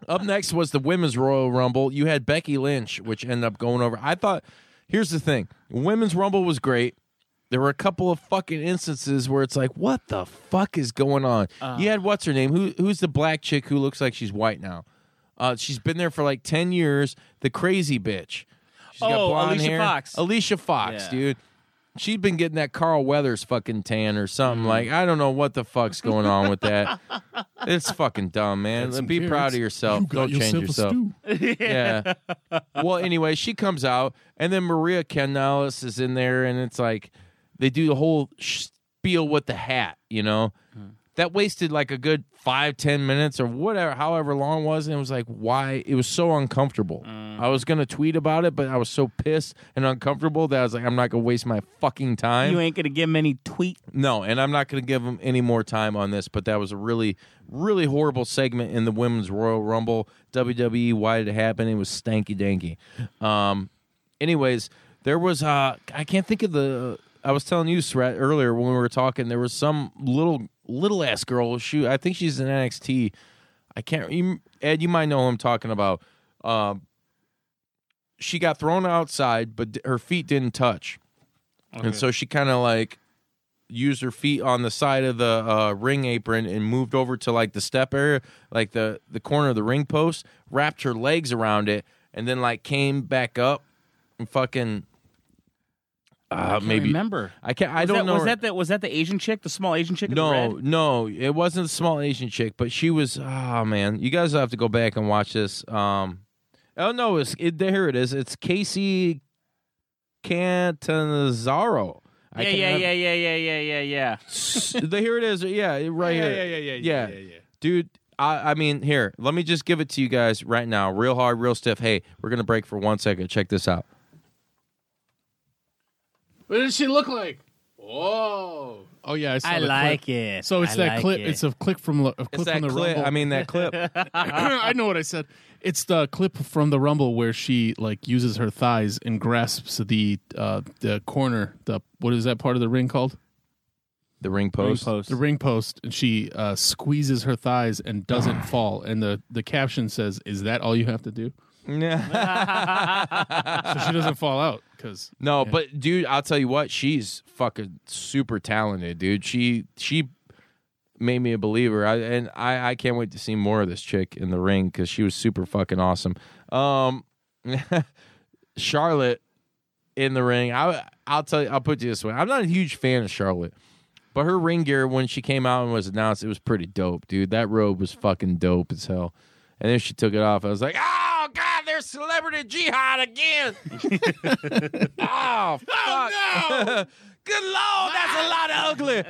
up next was the Women's Royal Rumble. You had Becky Lynch, which ended up going over. I thought, here's the thing: Women's Rumble was great. There were a couple of fucking instances where it's like, what the fuck is going on? you had what's her name? Who who's the black chick who looks like she's white now? Uh, she's been there for like ten years. The crazy bitch. She's got Oh, blonde Alicia hair. Fox. Alicia Fox, Yeah. dude. She'd been getting that Carl Weathers fucking tan or something. Mm-hmm. Like I don't know what the fuck's going on with that. it's fucking dumb, man. Had some Be proud of yourself. You Don't change yourself a yourself. stew. yeah. well, anyway, she comes out, and then Maria Kanellis is in there, and it's like they do the whole spiel with the hat, you know. That wasted like a good five, ten minutes or whatever, however long it was, and it was like, why? It was so uncomfortable. I was gonna tweet about it, but I was so pissed and uncomfortable that I was like, I'm not gonna waste my fucking time. You ain't gonna give him any tweet. No, and I'm not going to give them any more time on this, but that was a really, really horrible segment in the Women's Royal Rumble. WWE, why did it happen? It was stanky danky. Um, anyways, there was, uh, I can't think of the, I was telling you, Sret, earlier when we were talking, there was some little, little ass girl. Shoot, I think she's in NXT. I can't, you, Ed, you might know who I'm talking about. Um, she got thrown outside, but d- her feet didn't touch. And so she kind of like used her feet on the side of the uh, ring apron and moved over to like the step area, like the the corner of the ring post, wrapped her legs around it, and then like came back up and fucking. Uh, maybe remember. I can't. I Was don't that, know. Was her- that the, was that the Asian chick, the small Asian chick? in the no, no, it wasn't a small Asian chick, but she was. Oh man, you guys have to go back and watch this. Um, oh no, it's it, here. It is. It's Kacy Catanzaro. Yeah, yeah, yeah, yeah, yeah, yeah, yeah, yeah. the, here it is. Yeah, right Yeah, here. yeah, yeah, yeah, yeah, yeah, yeah. Dude, I, I mean, here, let me just give it to you guys right now, real hard, real stiff. Hey, we're gonna break for one second. Check this out. What does she look like? Whoa! Oh yeah, I, saw I the like clip. it. So it's I that like clip. it. It's a clip from a clip It's that from the clip. Rumble. I mean, that clip. I know what I said. It's the clip from the Rumble where she like uses her thighs and grasps the uh, the corner. The what is that part of the ring called? The ring post. The ring post, and she uh, squeezes her thighs and doesn't fall. And the the caption says, "Is that all you have to do?" Yeah. So she doesn't fall out because No, but dude, I'll tell you what, she's fucking super talented, dude. She she made me a believer. I and I I can't wait to see more of this chick in the ring cuz she was super fucking awesome. Um Charlotte in the ring. I I'll tell you I'll put you this way. I'm not a huge fan of Charlotte. But her ring gear when she came out and was announced, it was pretty dope, dude. That robe was fucking dope as hell. And then she took it off. I was like, "Oh god, there's celebrity jihad again." oh, oh fuck. Good lord, that's a lot of ugly.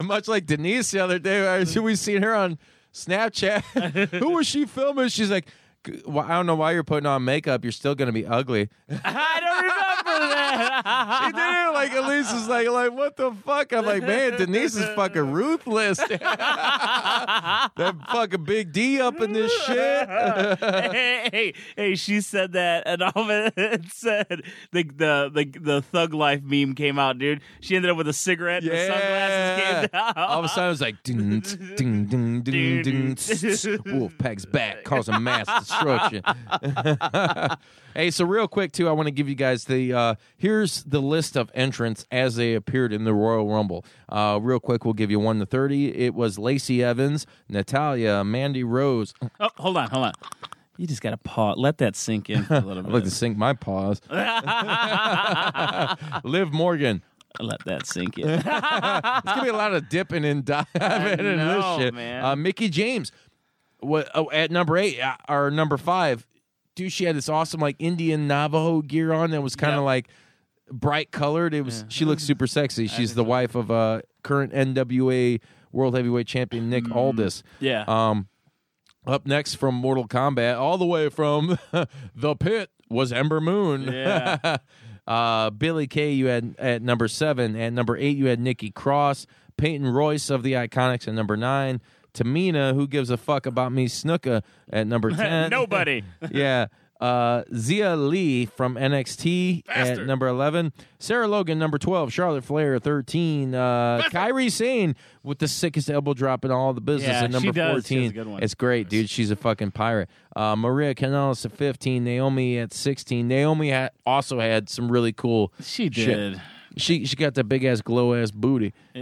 Much like Denise the other day, we seen her on Snapchat. Who was she filming? She's like, "G- well, I don't know why you're putting on makeup. You're still gonna be ugly. I don't remember that. she did it like Elise is like, like what the fuck? I'm like, man, Denise is fucking ruthless. that fucking big D up in this shit. hey, hey, hey, she said that, and all of it, said the, the the the thug life meme came out, dude. She ended up with a cigarette, and the sunglasses came down. All of a sudden, it was like, ding, ding, ding, ding, ding. Wolfpack's back, causing mass destruction. hey, so real quick too, I want to give you guys the uh, here's the list of entrants as they appeared in the Royal Rumble. Uh, real quick, we'll give you one to thirty. It was Lacey Evans, Natalya, Mandy Rose. Oh, hold on, hold on. You just got to pause. Let that sink in for a little I'd bit. like to sink my pause. Liv Morgan. Let that sink in. It's gonna be a lot of dipping and diving in know, this shit. man. Uh, Mickie James, what oh, at number eight uh, or number five? Dude, she had this awesome like Indian Navajo gear on that was kind of like bright colored. It was she looked super sexy. She's the wife of uh, current NWA World Heavyweight Champion Nick Aldis. yeah. Um, up next from Mortal Kombat, all the way from the pit was Ember Moon. Yeah. uh, Billie Kay, you had at number seven. At number eight, you had Nikki Cross, Peyton Royce of the Iconics at number nine. Tamina, who gives a fuck about me, Snuka at number ten. Nobody. yeah. Uh, Xia Li from NXT at number 11. Sarah Logan, number 12. Charlotte Flair, 13. Uh, Kairi Sane with the sickest elbow drop in all the business Yeah, at number she does. She has 14. a good one. It's great, dude. She's a fucking pirate. Uh, Maria Kanellis at 15. Naomi at 16. Naomi had, also had some really cool She shit. did. She, she got that big ass glow ass booty.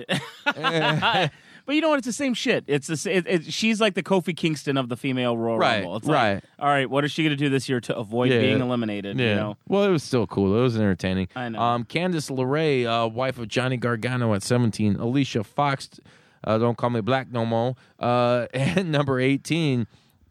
But you know what? It's the same shit. It's the it, it, she's like the Kofi Kingston of the female Royal Right, Rumble. It's right. Like, all right, what is she going to do this year to avoid Yeah. being eliminated? Yeah. You know. Well, it was still cool. It was entertaining. I know. Um, Candice LeRae, uh, wife of Johnny Gargano at 17. Alicia Fox, uh, don't call me black no more. Uh, and number 18,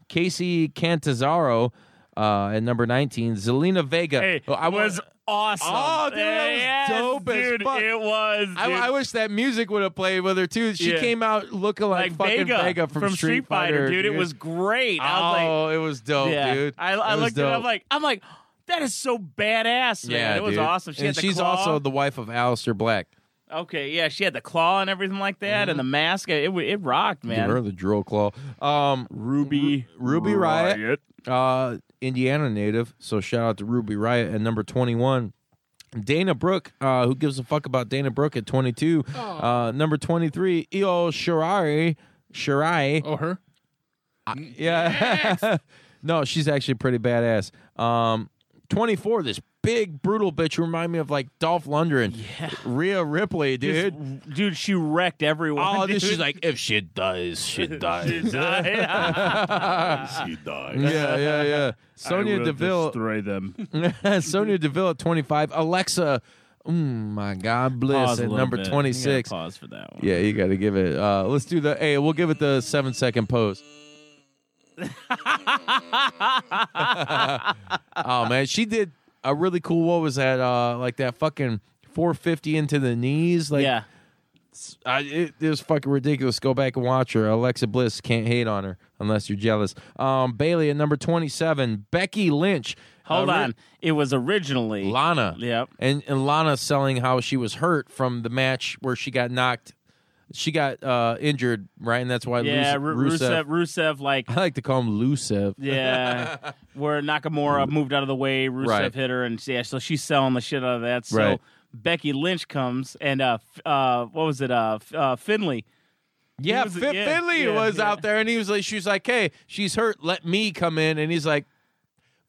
Kacy Catanzaro. Uh, at number 19, Zelina Vega. Hey, Oh, I was awesome. Oh, dude, that was Yes, dope as dude, fuck. It was. I, dude. I wish that music would have played with her too. She Yeah. came out looking like, like fucking Vega, Vega, from, Street, Fighter, dude. It was great. I was like, oh, it was dope, yeah. dude. I, I looked at it. I'm like, I'm like, that is so badass, man. yeah, it was dude. awesome. She and had the she's claw. also the wife of Aleister Black. okay. Yeah, she had the claw and everything like that, and the mask. It it, rocked, Give man. her the drill claw. Um, Ruby, Ruby Riott, uh, Indiana native. So shout out to Ruby Riott at number twenty one. Dana Brooke, uh, who gives a fuck about Dana Brooke at 22. Uh, number 23, Io Shirai. Shirai. Oh, her? Yeah. no, she's actually pretty badass. Um, 24, this big, brutal bitch who remind me of like Dolph Lundgren. Yeah. Rhea Ripley, dude. This- dude, she wrecked everyone. Oh, this dude. is like, if she dies, she dies. died. she dies. Yeah, yeah, yeah. Sonya Deville. destroy them. Sonya Deville at 25. Alexa, oh my God, Bliss Pause at number bit. 26. Pause for that one. Yeah, you got to give it. Uh, let's do the. Hey, we'll give it the seven second pose. oh man, she did a really cool. What was that? Uh, like that fucking 450 into the knees. Like, yeah. I, it, it was fucking ridiculous. Go back and watch her. Alexa Bliss can't hate on her unless you're jealous. Um, Bayley at number 27. Becky Lynch. Hold Uh, ri- on. It was originally Lana. Yep. And and Lana selling how she was hurt from the match where she got knocked. She got uh, injured, right? And that's why Yeah, Rus- Rusev, Rusev, like, I like to call him Lusev. yeah, where Nakamura moved out of the way, Rusev Right. hit her, and yeah, so she's selling the shit out of that. So Right. Becky Lynch comes, and uh, uh, what was it? Uh, uh Finlay. Yeah, was- Fit yeah, Finlay yeah, was yeah. out there, and he was like, she was like, "Hey, she's hurt. Let me come in." And he's like,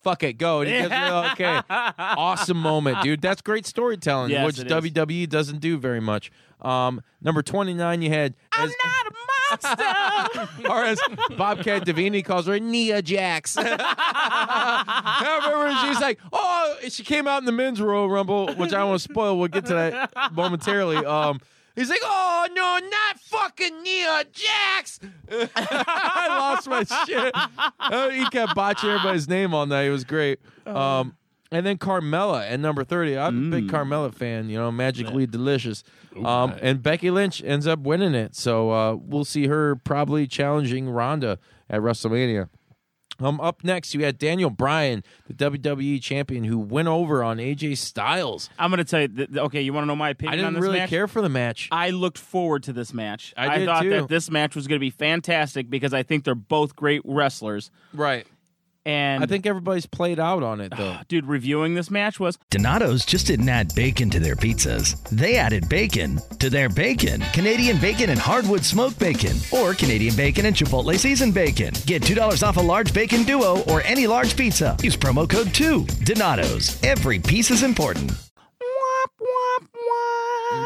"Fuck it, go." And he goes, "Oh, "Okay, awesome moment, dude. That's great storytelling, Yes, which it is. WWE doesn't do very much." Um, number twenty nine, you had. I'm Not a monster. or as Bobcat Davini calls her, Nia Jax. I remember she's like, oh, she came out in the men's Royal Rumble, which I don't want to spoil. We'll get to that momentarily. Um, he's like, oh no, not fucking Nia Jax. I lost my shit. Uh, he kept botching everybody's name all night. It was great. Um, and then Carmella at number 30. I'm a big Carmella fan, you know, magically delicious. Um, and Becky Lynch ends up winning it. So uh, we'll see her probably challenging Ronda at WrestleMania. Um, up next, you had Daniel Bryan, the WWE champion, who went over on AJ Styles. I'm gonna tell you. Okay, you want to know my opinion I didn't on this really match? care for the match. I looked forward to this match. I did thought too. that this match was going to be fantastic because I think they're both great wrestlers. Right. And I think everybody's played out on it, though. dude, reviewing this match was Donato's just didn't add bacon to their pizzas. They added bacon to their bacon. Canadian bacon and hardwood smoked bacon, or Canadian bacon and Chipotle seasoned bacon. Get $2 off a large bacon duo or any large pizza. Use promo code 2. Donato's. Every piece is important.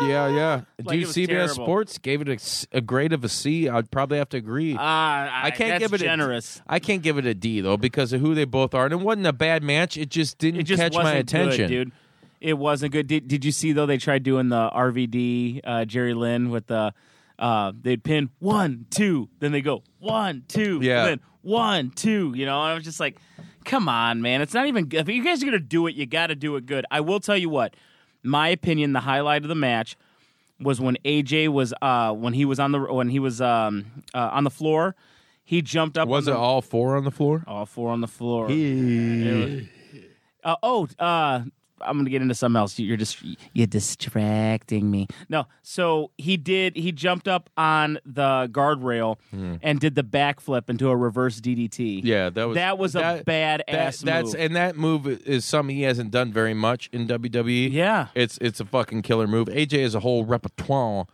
Yeah, yeah. Like, Dude, it CBS terrible. Sports gave it a grade of a C. I'd probably have to agree. uh, I, I can't give it generous. A, I can't give it a D though because of who they both are, and it wasn't a bad match. It just didn't it just catch wasn't my attention, good, dude. It wasn't good. Did, did you see though? They tried doing the RVD uh, Jerry Lynn with the uh, they'd pin one two, then they go one two, Yeah. then one two. You know, and I was just like, come on, man. It's not even. If you guys are gonna do it, you got to do it good. I will tell you what. My opinion, the highlight of the match was when AJ was uh, when he was on the when he was um, uh, on the floor. He jumped up. Was it the, all four on the floor? all four on the floor? Was- Uh, oh, uh, I'm gonna get into something else. You're just you're distracting me. No, so he did. He jumped up on the guardrail hmm. and did the backflip into a reverse DDT. Yeah, that was that was a bad that- ass That's move. and that move is something he hasn't done very much in WWE. Yeah. it's it's a fucking killer move. AJ has a whole repertoire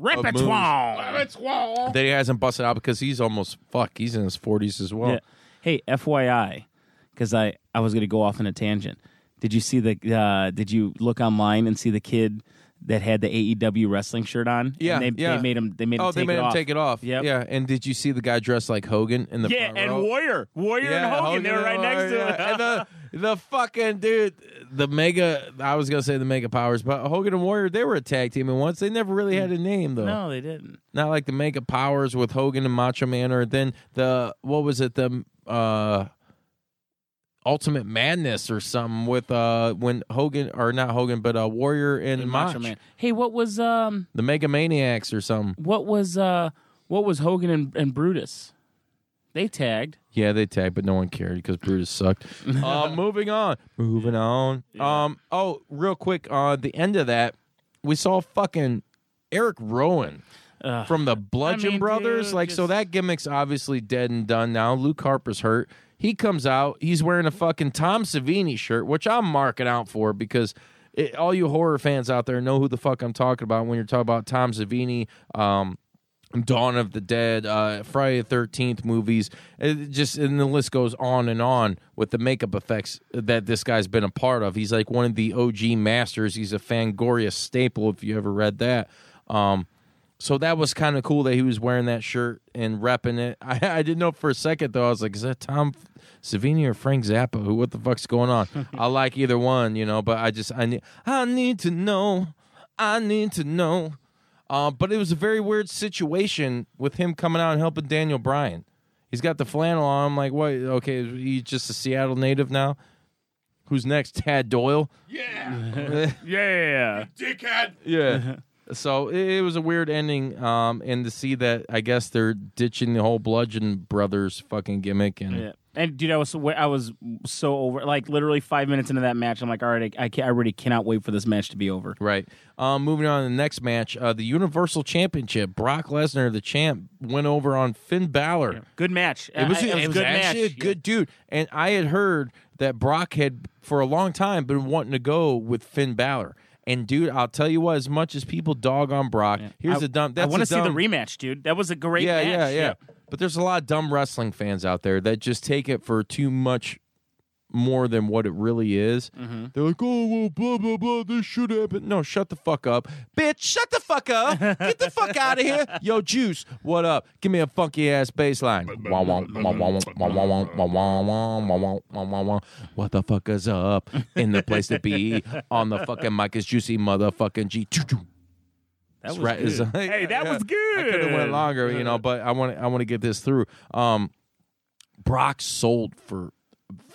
Repertoire. that he hasn't busted out because he's almost fuck. He's in his forties as well. Yeah. Hey, FYI, because I I was gonna go off on a tangent. Did you see the? Uh, did you look online and see the kid that had the AEW wrestling shirt on. Yeah, and they, yeah. they made him. They made him. Oh, take they made it him off. take it off. Yep. Yeah, and did you see the guy dressed like Hogan in the Yeah, and row? Warrior, Warrior Yeah, and Hogan, they were right next to it. and the the fucking dude, the mega. I was gonna say the mega powers, but Hogan and Warrior, they were a tag team, and once they never really had a name though. no, they didn't. Not like the mega powers with Hogan and Macho Man, or then the what was it the uh Ultimate Madness or something with uh when Hogan or not Hogan but uh Warrior and, And Mach, Macho Man. Hey, what was um, the Mega Maniacs or something. what was uh, what was Hogan and, and Brutus? They tagged. Yeah, they tagged, but no one cared because Brutus sucked. uh, moving on, moving on. Um, oh, real quick, uh, the end of that, we saw fucking Eric Rowan Ugh. from the Bludgeon I mean, Brothers. dude, like, so that gimmick's obviously dead and done now. Luke Harper's hurt. He comes out. He's wearing a fucking Tom Savini shirt, which I'm marking out for because. It, all you horror fans out there know who the fuck I'm talking about when you're talking about Tom Savini, um, Dawn of the Dead, uh, Friday the Thirteenth movies. It just and the list goes on and on with the makeup effects that this guy's been a part of. He's like one of the OG masters. He's a Fangoria staple if you ever read that. Um, so that was kind of cool that he was wearing that shirt and repping it. I, I didn't know for a second though. I was like, is that Tom Savini or Frank Zappa? Who? What the fuck's going on? I like either one, you know. But I just I need I need to know. I need to know. Uh, but it was a very weird situation with him coming out and helping Daniel Bryan. He's got the flannel on. I'm like, what? Okay, he's just a Seattle native now. Who's next? Tad Doyle. Yeah. Yeah. Dickhead. Yeah. So it, it was a weird ending, um, and to see that, I guess they're ditching the whole Bludgeon Brothers fucking gimmick, and Yeah. And dude, I was so, I was so over. Like literally five minutes into that match, I'm like, all right, I, I, I really cannot wait for this match to be over. right. Um, moving on to the next match, uh, the Universal Championship. Brock Lesnar, the champ, went over on Finn Balor. Good match. It was, I- it was good actually match. a good dude, and I had heard that Brock had for a long time been wanting to go with Finn Balor. And dude, I'll tell you what. As much as people dog on Brock, here's I, the dumb. That's I want a to see the rematch, dude. That was a great yeah, match. yeah, yeah, But there's a lot of dumb wrestling fans out there that just take it for too much more than what it really is. Mm-hmm. They're like, oh, well, blah, blah, blah, this should happen. No, shut the fuck up. Bitch, shut the fuck up. Get the fuck out of here. Yo, Juice, what up? Give me a funky ass bass line. what the fuck is up in the place to be on the fucking mic is Juicy motherfucking G. That was right, good. Like, hey, that yeah, was good. I could have went longer, you know, but I want I want to get this through. Um, Brock sold for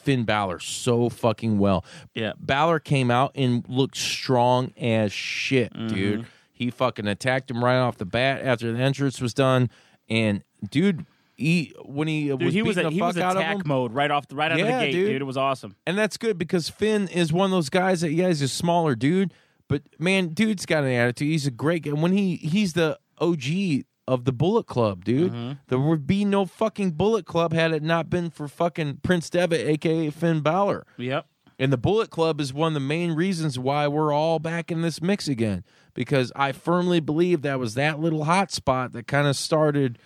Finn Balor so fucking well. Yeah. Balor came out and looked strong as shit, Mm-hmm. dude. He fucking attacked him right off the bat after the entrance was done, and dude, he when he Dude, was he was a, the he fuck was out of attack mode right off the right out of the gate, dude. dude. It was awesome. and that's good because Finn is one of those guys that yeah, he's a smaller dude, but man, dude's got an attitude. He's a great guy. When he he's the OG of the Bullet Club, dude. Mm-hmm. There would be no fucking Bullet Club had it not been for fucking Prince Devitt, aka Finn Balor. Yep. And the Bullet Club is one of the main reasons why we're all back in this mix again. Because I firmly believe that was that little hot spot that kind of started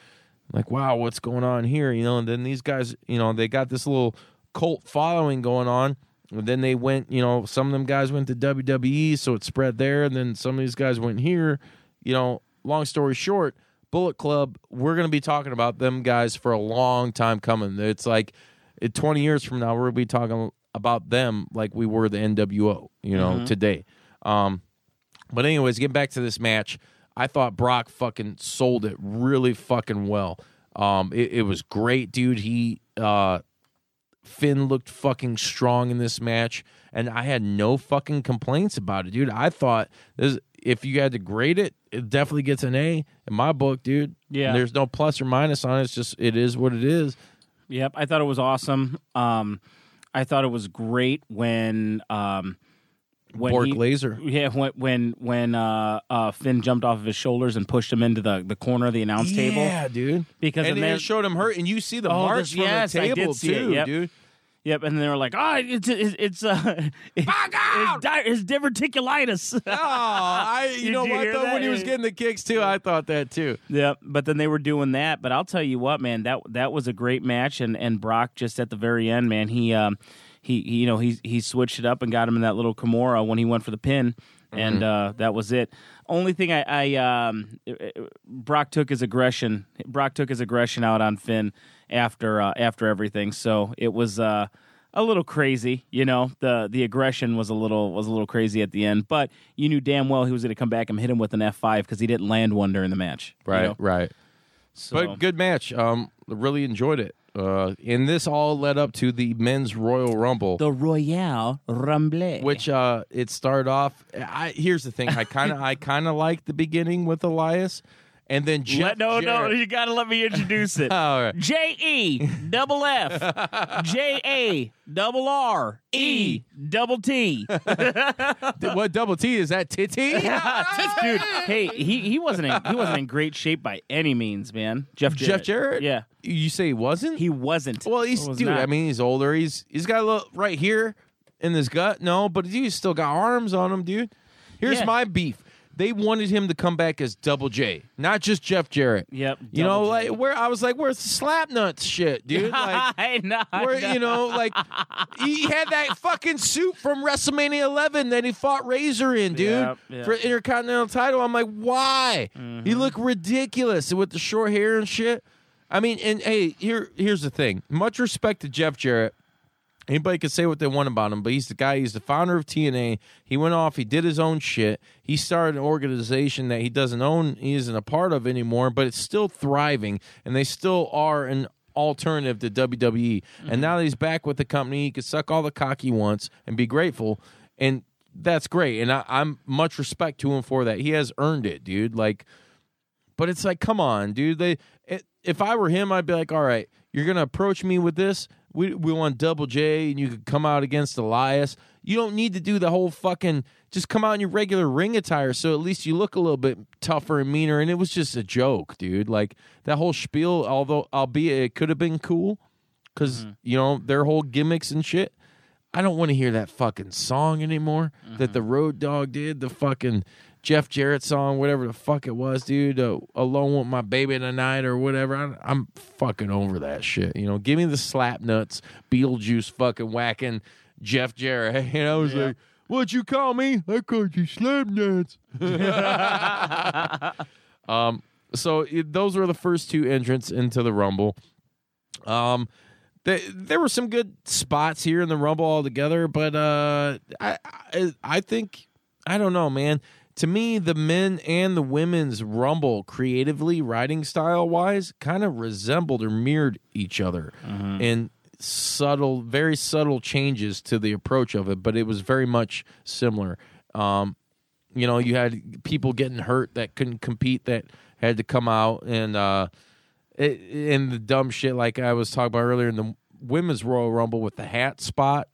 like, wow, what's going on here? You know, and then these guys, you know, they got this little cult following going on. And then they went, you know, some of them guys went to WWE, so it spread there. And then some of these guys went here. You know, long story short, Bullet Club, we're going to be talking about them guys for a long time coming. It's like eh, 20 years from now, to be talking about them like we were the NWO, you know, Mhm. today. Um, but anyways, get back to this match. I thought Brock fucking sold it really fucking well. Um, it, it was great, dude. He uh, Finn looked fucking strong in this match, and I had no fucking complaints about it, dude. I thought this. If you had to grade it, it definitely gets an A in my book, dude. Yeah. there's no plus or minus on it. It's just it is what it is. Yep, I thought it was awesome. Um, I thought it was great when um, when Bork he- Laser. Yeah, when when when uh, uh, Finn jumped off of his shoulders and pushed him into the, the corner of the announce table. Yeah, dude. Because and they showed him hurt, and you see the Oh, marks this- from yes, the I table did see it, yep. dude. Yep, and they were like, "Oh, it's it's it's uh, it's, di- it's diverticulitis." Oh, I you Did know you what though? that? When he was getting the kicks too, I thought that too. Yep, but then they were doing that. But I'll tell you what, man, that that was a great match, and and Brock just at the very end, man, he um he, he you know he he switched it up and got him in that little Kimura when he went for the pin. and uh, that was it. Only thing I, I um, Brock took his aggression. Brock took his aggression out on Finn after uh, after everything. So it was uh, a little crazy, you know. the The aggression was a little was a little crazy at the end, but you knew damn well he was going to come back and hit him with an F five because he didn't land one during the match. you Right, know? right. So- But good match. Um, really enjoyed it. Uh, and this all led up to the men's Royal Rumble. The Royale Rumble, which uh, it started off. I here's the thing. I kind of I kind of liked the beginning with Elias, and then Jeff Let, no, no, Jarrett- you got to let me introduce it. All right. J E double F J A double R E double T. what double T is that? Titty? Dude, hey, he, he wasn't in, he wasn't in great shape by any means, man. Jeff Jarrett. Jeff Jarrett? Yeah, You say he wasn't? he wasn't. Well, he's Was dude. not. I mean, he's older. He's he's got a little right here in his gut. No, but he's still got arms on him, dude. Here's Yeah. my beef. They wanted him to come back as Double J, not just Jeff Jarrett. Yep, You know, J. like where I was like, where's the slap nuts shit, dude? Like, I know. I know. you know, like he had that fucking suit from WrestleMania 11 that he fought Razor in, dude, Yep, yeah. for Intercontinental title. I'm like, why? Mm-hmm. He looked ridiculous with the short hair and shit. I mean, and hey, here here's the thing. Much respect to Jeff Jarrett. Anybody can say what they want about him, but he's the guy. He's the founder of TNA. He went off. He did his own shit. He started an organization that he doesn't own. He isn't a part of anymore, but it's still thriving, and they still are an alternative to WWE. And mm-hmm. now that he's back with the company, he can suck all the cock he wants and be grateful. And that's great. And I, I'm much respect to him for that. He has earned it, dude. Like, but it's like, come on, dude. They, it, if I were him, I'd be like, all right, you're gonna approach me with this. We we want Double J, and you could come out against Elias. You don't need to do the whole fucking. Just come out in your regular ring attire, so at least you look a little bit tougher and meaner. And it was just a joke, dude. Like that whole spiel, although albeit it could have been cool, because mm-hmm. you know their whole gimmicks and shit. I don't want to hear that fucking song anymore that mm-hmm. the Road Dog did. The fucking Jeff Jarrett song, whatever the fuck it was, dude. Uh, Alone with my baby tonight or whatever. I, I'm fucking over that shit. You know, give me the slap nuts, Beetlejuice fucking whacking Jeff Jarrett. And I was like, "What'd you call me? I called you slap nuts." um. So it, those were the first two entrants into the Rumble. Um, they, there were some good spots here in the Rumble altogether, but uh, I, I I think I don't know, man. To me, the men and the women's Rumble, creatively, writing style wise, kind of resembled or mirrored each other in subtle, very subtle changes to the approach of it, but it was very much similar. Um, you know, you had people getting hurt that couldn't compete that had to come out and uh it, and the dumb shit like I was talking about earlier in the women's Royal Rumble with the hat spot.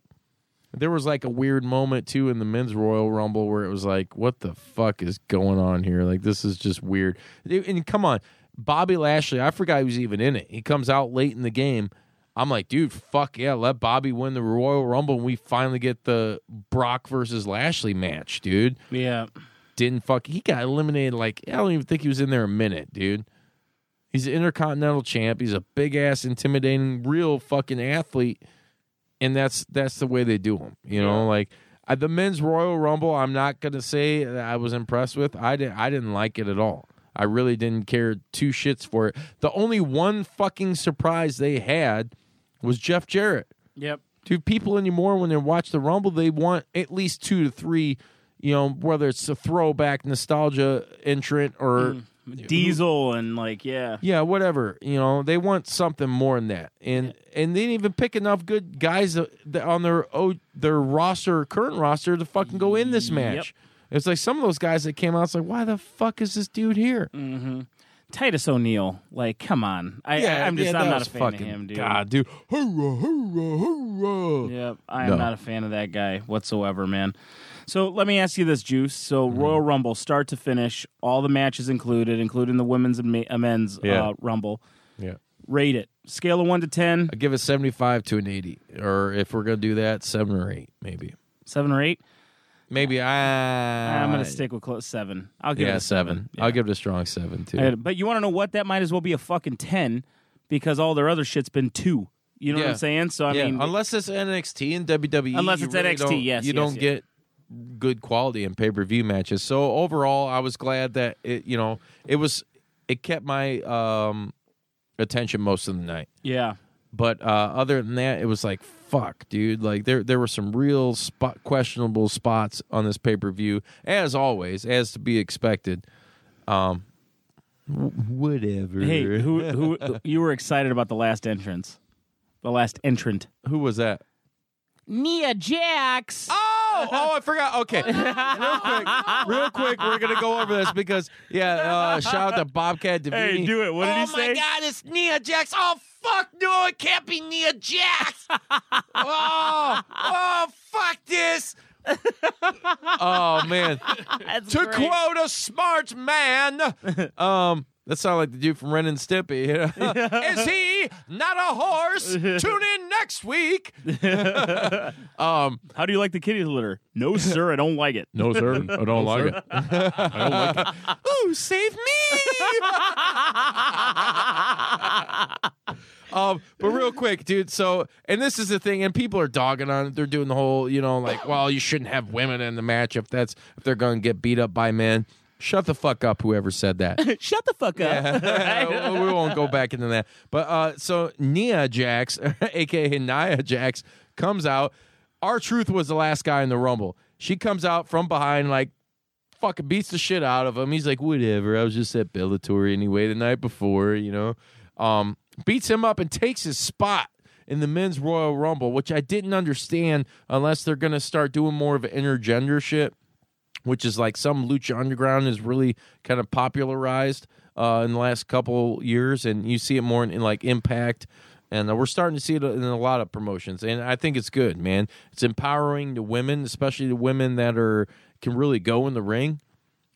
There was like a weird moment too in the men's Royal Rumble where it was like, what the fuck is going on here? Like this is just weird. And come on, Bobby Lashley, I forgot he was even in it. He comes out late in the game. I'm like, dude, fuck yeah, let Bobby win the Royal Rumble and we finally get the Brock versus Lashley match, dude. Yeah. Didn't fuck he got eliminated like I don't even think he was in there a minute, dude. He's an intercontinental champ. He's a big ass, intimidating, real fucking athlete, and that's that's the way they do them. You know, like uh, the men's Royal Rumble. I'm not gonna say that I was impressed with. I didn't. I didn't like it at all. I really didn't care two shits for it. The only one fucking surprise they had was Jeff Jarrett. Yep. Do people anymore when they watch the Rumble, they want at least two to three, you know, whether it's a throwback nostalgia entrant or Diesel and like yeah. yeah, whatever. You know, they want something more than that, and and they didn't even pick enough good guys that on their oh, their roster, current roster, to fucking go in this match. It's like some of those guys that came out. It's like, why the fuck is this dude here? Mm-hmm. Titus O'Neil, like, come on. I, Yeah, I'm just, yeah, I'm that not was a fan fucking- of him, dude. God, dude. Hoorah, hoorah, hoorah. Yep, I am No. not a fan of that guy whatsoever, man. So let me ask you this, Juice. So Mm-hmm. Royal Rumble, start to finish, all the matches included, including the women's and ma- uh, men's Yeah. uh, Rumble. Yeah. Rate it. Scale of one to ten. I give it seventy five to an eighty, or if we're gonna do that, seven or eight, maybe. Seven or eight. Maybe I. I'm gonna stick with close seven. I'll give yeah, it a seven. I'll give it a strong seven too. Uh, But you want to know what? That might as well be a fucking ten because all their other shit's been two. You know what I'm saying? So I yeah, mean, unless it's NXT and WWE, Unless it's really NXT, yes, you yes, don't yes. get good quality in pay per view matches. So overall, I was glad that it you know it was it kept my um attention most of the night. Yeah. But uh, other than that, it was like fuck, dude. Like there there were some real spot questionable spots on this pay per view, as always, as to be expected. Um, whatever. Hey, who who you were excited about the last entrance? The last entrant. Who was that? Nia Jax. Oh, oh, I forgot. Okay, real quick, real quick, we're gonna go over this because yeah, uh, shout out to Bobcat Davini. Hey, do it. What did oh he say? Oh my God, it's Nia Jax. Oh fuck, no, it can't be Nia Jax. oh, oh, fuck this. oh man, to great. quote a smart man, um. That sounded like the dude from Ren and Stimpy. you know? Is he not a horse? Tune in next week. um, How do you like the kitty litter? No, sir, I don't like it. no, sir, I don't like it. I don't like it. Ooh, save me! um, but real quick, dude. So, and this is the thing, and people are dogging on it. They're doing the whole, you know, like, well, you shouldn't have women in the match if that's if they're going to get beat up by men. Shut the fuck up, whoever said that. Shut the fuck up. Yeah, we won't go back into that. But uh, so Nia Jax, aka Nia Jax, comes out. R Truth was the last guy in the Rumble. She comes out from behind, like fucking beats the shit out of him. He's like, whatever. I was just at Bellator anyway the night before, you know. Um, beats him up and takes his spot in the men's Royal Rumble, which I didn't understand unless they're gonna start doing more of an intergender shit which is like some Lucha Underground is really kind of popularized uh, in the last couple years, and you see it more in, in like Impact, and uh, we're starting to see it in a lot of promotions, and I think it's good, man. It's empowering the women, especially the women that are can really go in the ring.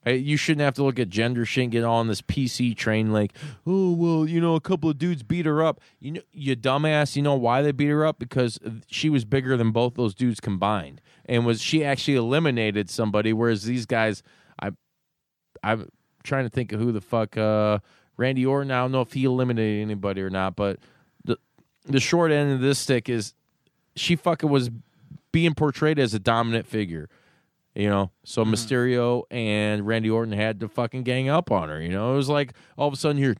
You shouldn't have to look at gender shit and get on this PC train like, oh well, you know, a couple of dudes beat her up. You know, you dumbass. You know why they beat her up? Because she was bigger than both those dudes combined, and was she actually eliminated somebody? Whereas these guys, I, I'm trying to think of who the fuck uh, Randy Orton. I don't know if he eliminated anybody or not, but the the short end of this stick is she fucking was being portrayed as a dominant figure. You know, so Mysterio and Randy Orton had to fucking gang up on her. You know, it was like all of a sudden you're,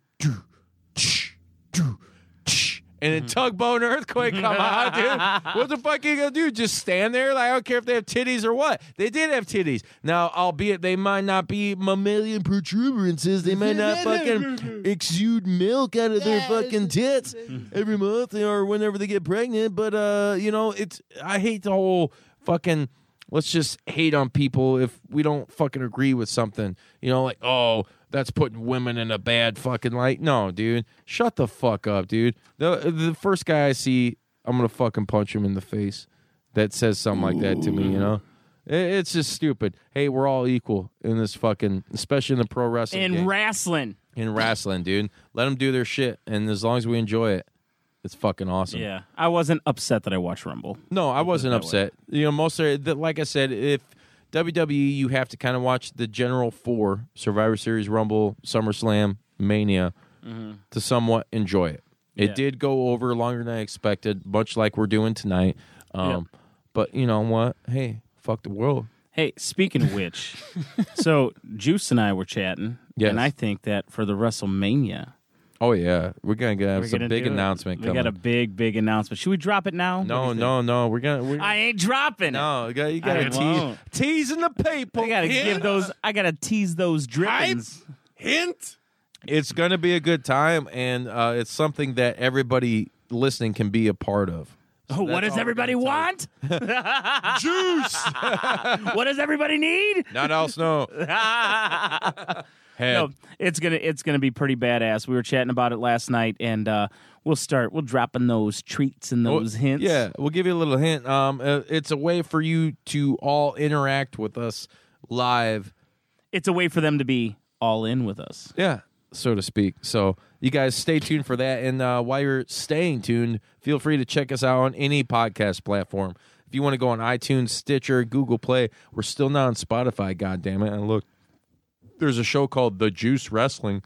and then tugboat and earthquake come out, dude. What the fuck are you gonna do? Just stand there? Like I don't care if they have titties or what. They did have titties. Now, albeit they might not be mammalian protuberances, they might not fucking exude milk out of their fucking tits every month or whenever they get pregnant. But uh, you know, it's I hate the whole fucking let's just hate on people if we don't fucking agree with something. You know, like, oh, that's putting women in a bad fucking light. No, dude. Shut the fuck up, dude. The the first guy I see, I'm gonna fucking punch him in the face that says something like that to me, you know? It- It's just stupid. Hey, we're all equal in this fucking, especially in the pro wrestling. In game. wrestling. in wrestling, dude. Let them do their shit, and as long as we enjoy it, it's fucking awesome. Yeah. I wasn't upset that I watched Rumble. No, I wasn't upset. You know, most of the, like I said, if WWE, you have to kind of watch the general four: Survivor Series, Rumble, SummerSlam, Mania, to somewhat enjoy it. It Yeah. did go over longer than I expected, much like we're doing tonight. Um, But you know what? Hey, fuck the world. Hey, speaking of which, so Juice and I were chatting, Yes. and I think that for the WrestleMania, Oh yeah, we're gonna get have we're some gonna big do it. announcement We coming. got a big, big announcement. Should we drop it now? no, What do you no, no. We're gonna. We're. I ain't dropping. no, you got you I got to tease won't. teasing the people. I gotta give those. I gotta tease those drippings. Hint. it's going to be a good time and uh, it's something that everybody listening can be a part of Oh, what does all everybody want? juice what does everybody need? not else no Head. No, it's gonna it's gonna be pretty badass. We were chatting about it last night, and uh, we'll start. We'll dropping those treats and Well, those hints. yeah we'll give you a little hint um, uh, it's a way for you to all interact with us live it's a way for them to be all in with us. yeah so to speak so you guys stay tuned for that and uh, while you're staying tuned feel free to check us out on any podcast platform if you want to go on itunes stitcher google play we're still not on spotify god damn it and look there's a show called the juice wrestling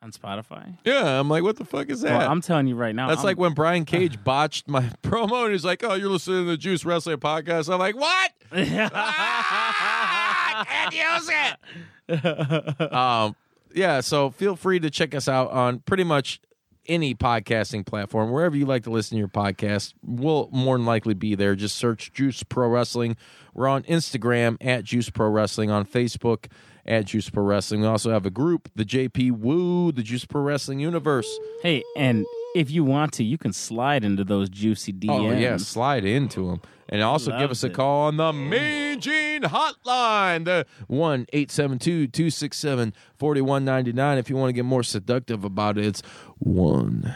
on Spotify. Yeah, I'm like, what the fuck is that? Well, I'm telling you right now. That's I'm- like when Brian Cage botched my promo and he's like, "Oh, you're listening to the Juice Wrestling podcast." I'm like, "What? Ah, can't use it." um, yeah. So feel free to check us out on pretty much any podcasting platform, wherever you like to listen to your podcast. We'll more than likely be there. Just search Juice Pro Wrestling. We're on Instagram at Juice Pro Wrestling, on Facebook at Juice Pro Wrestling. We also have a group, the JP Woo, the Juice Pro Wrestling Universe. Hey, and if you want to, you can slide into those juicy DMs. Oh yeah, slide into them, and also give us a it. call on the Mean Gene Hotline, the one 872-267-4199. If you want to get more seductive about it, it's one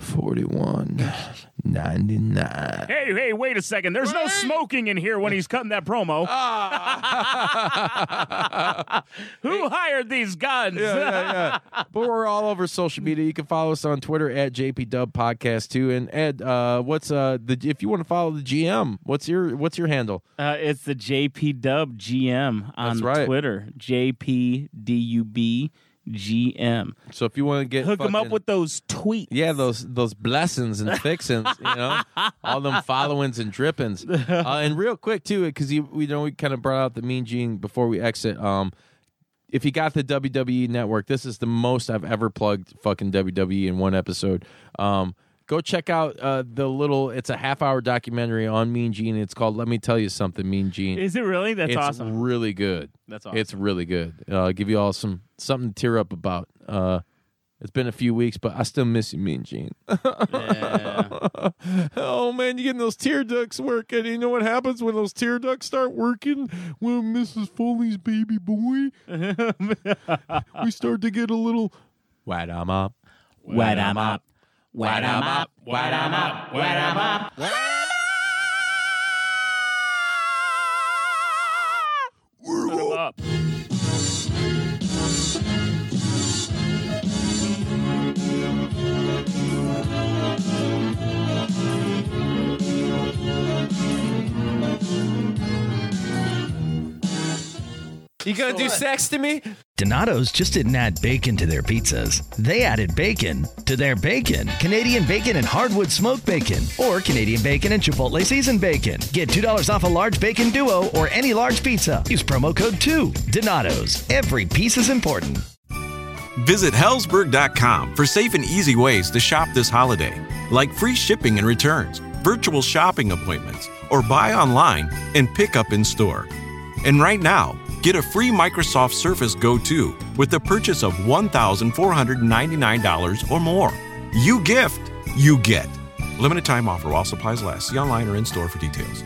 4199 Hey, hey, wait a second. There's no smoking in here when he's cutting that promo. Who hired these guns? yeah, yeah, yeah. But we're all over social media. You can follow us on Twitter at JP Dub Podcast too. And Ed, uh, what's uh the if you want to follow the GM, what's your what's your handle? Uh, it's the JP Dub GM on That's right. Twitter. JPDUB GM. So if you want to get Hook him up with those tweets. Yeah, those those blessings and fixings, you know, all them followings and drippings. Uh, and real quick too, because you we know we kind of brought out the Mean Gene before we exit. Um, if you got the WWE Network, this is the most I've ever plugged fucking WWE in one episode. Um, go check out uh, the little. It's a half hour documentary on Mean Gene. It's called "Let Me Tell You Something." Mean Gene. Is it really? That's it's awesome. Really good. That's awesome. It's really good. Uh, I'll give you all some something to tear up about. Uh, it's been a few weeks, but I still miss you, Mean Gene. oh man, you getting those tear ducts working? You know what happens when those tear ducts start working? When Mrs. Foley's baby boy, we start to get a little wet 'em up, Wet 'em up. 'em up. Wet 'em up. Wet 'em up. 'em up. You gonna do sex to me? Donato's just didn't add bacon to their pizzas. They added bacon to their bacon. Canadian bacon and hardwood smoked bacon, or Canadian bacon and Chipotle seasoned bacon. Get $2 off a large bacon duo or any large pizza. Use promo code 2. Donato's. Every piece is important. Visit Hellsberg.com for safe and easy ways to shop this holiday, like free shipping and returns, virtual shopping appointments, or buy online and pick up in store. And right now, get a free Microsoft Surface Go 2 with the purchase of $1,499 or more. You gift, you get. Limited time offer while supplies last. See online or in store for details.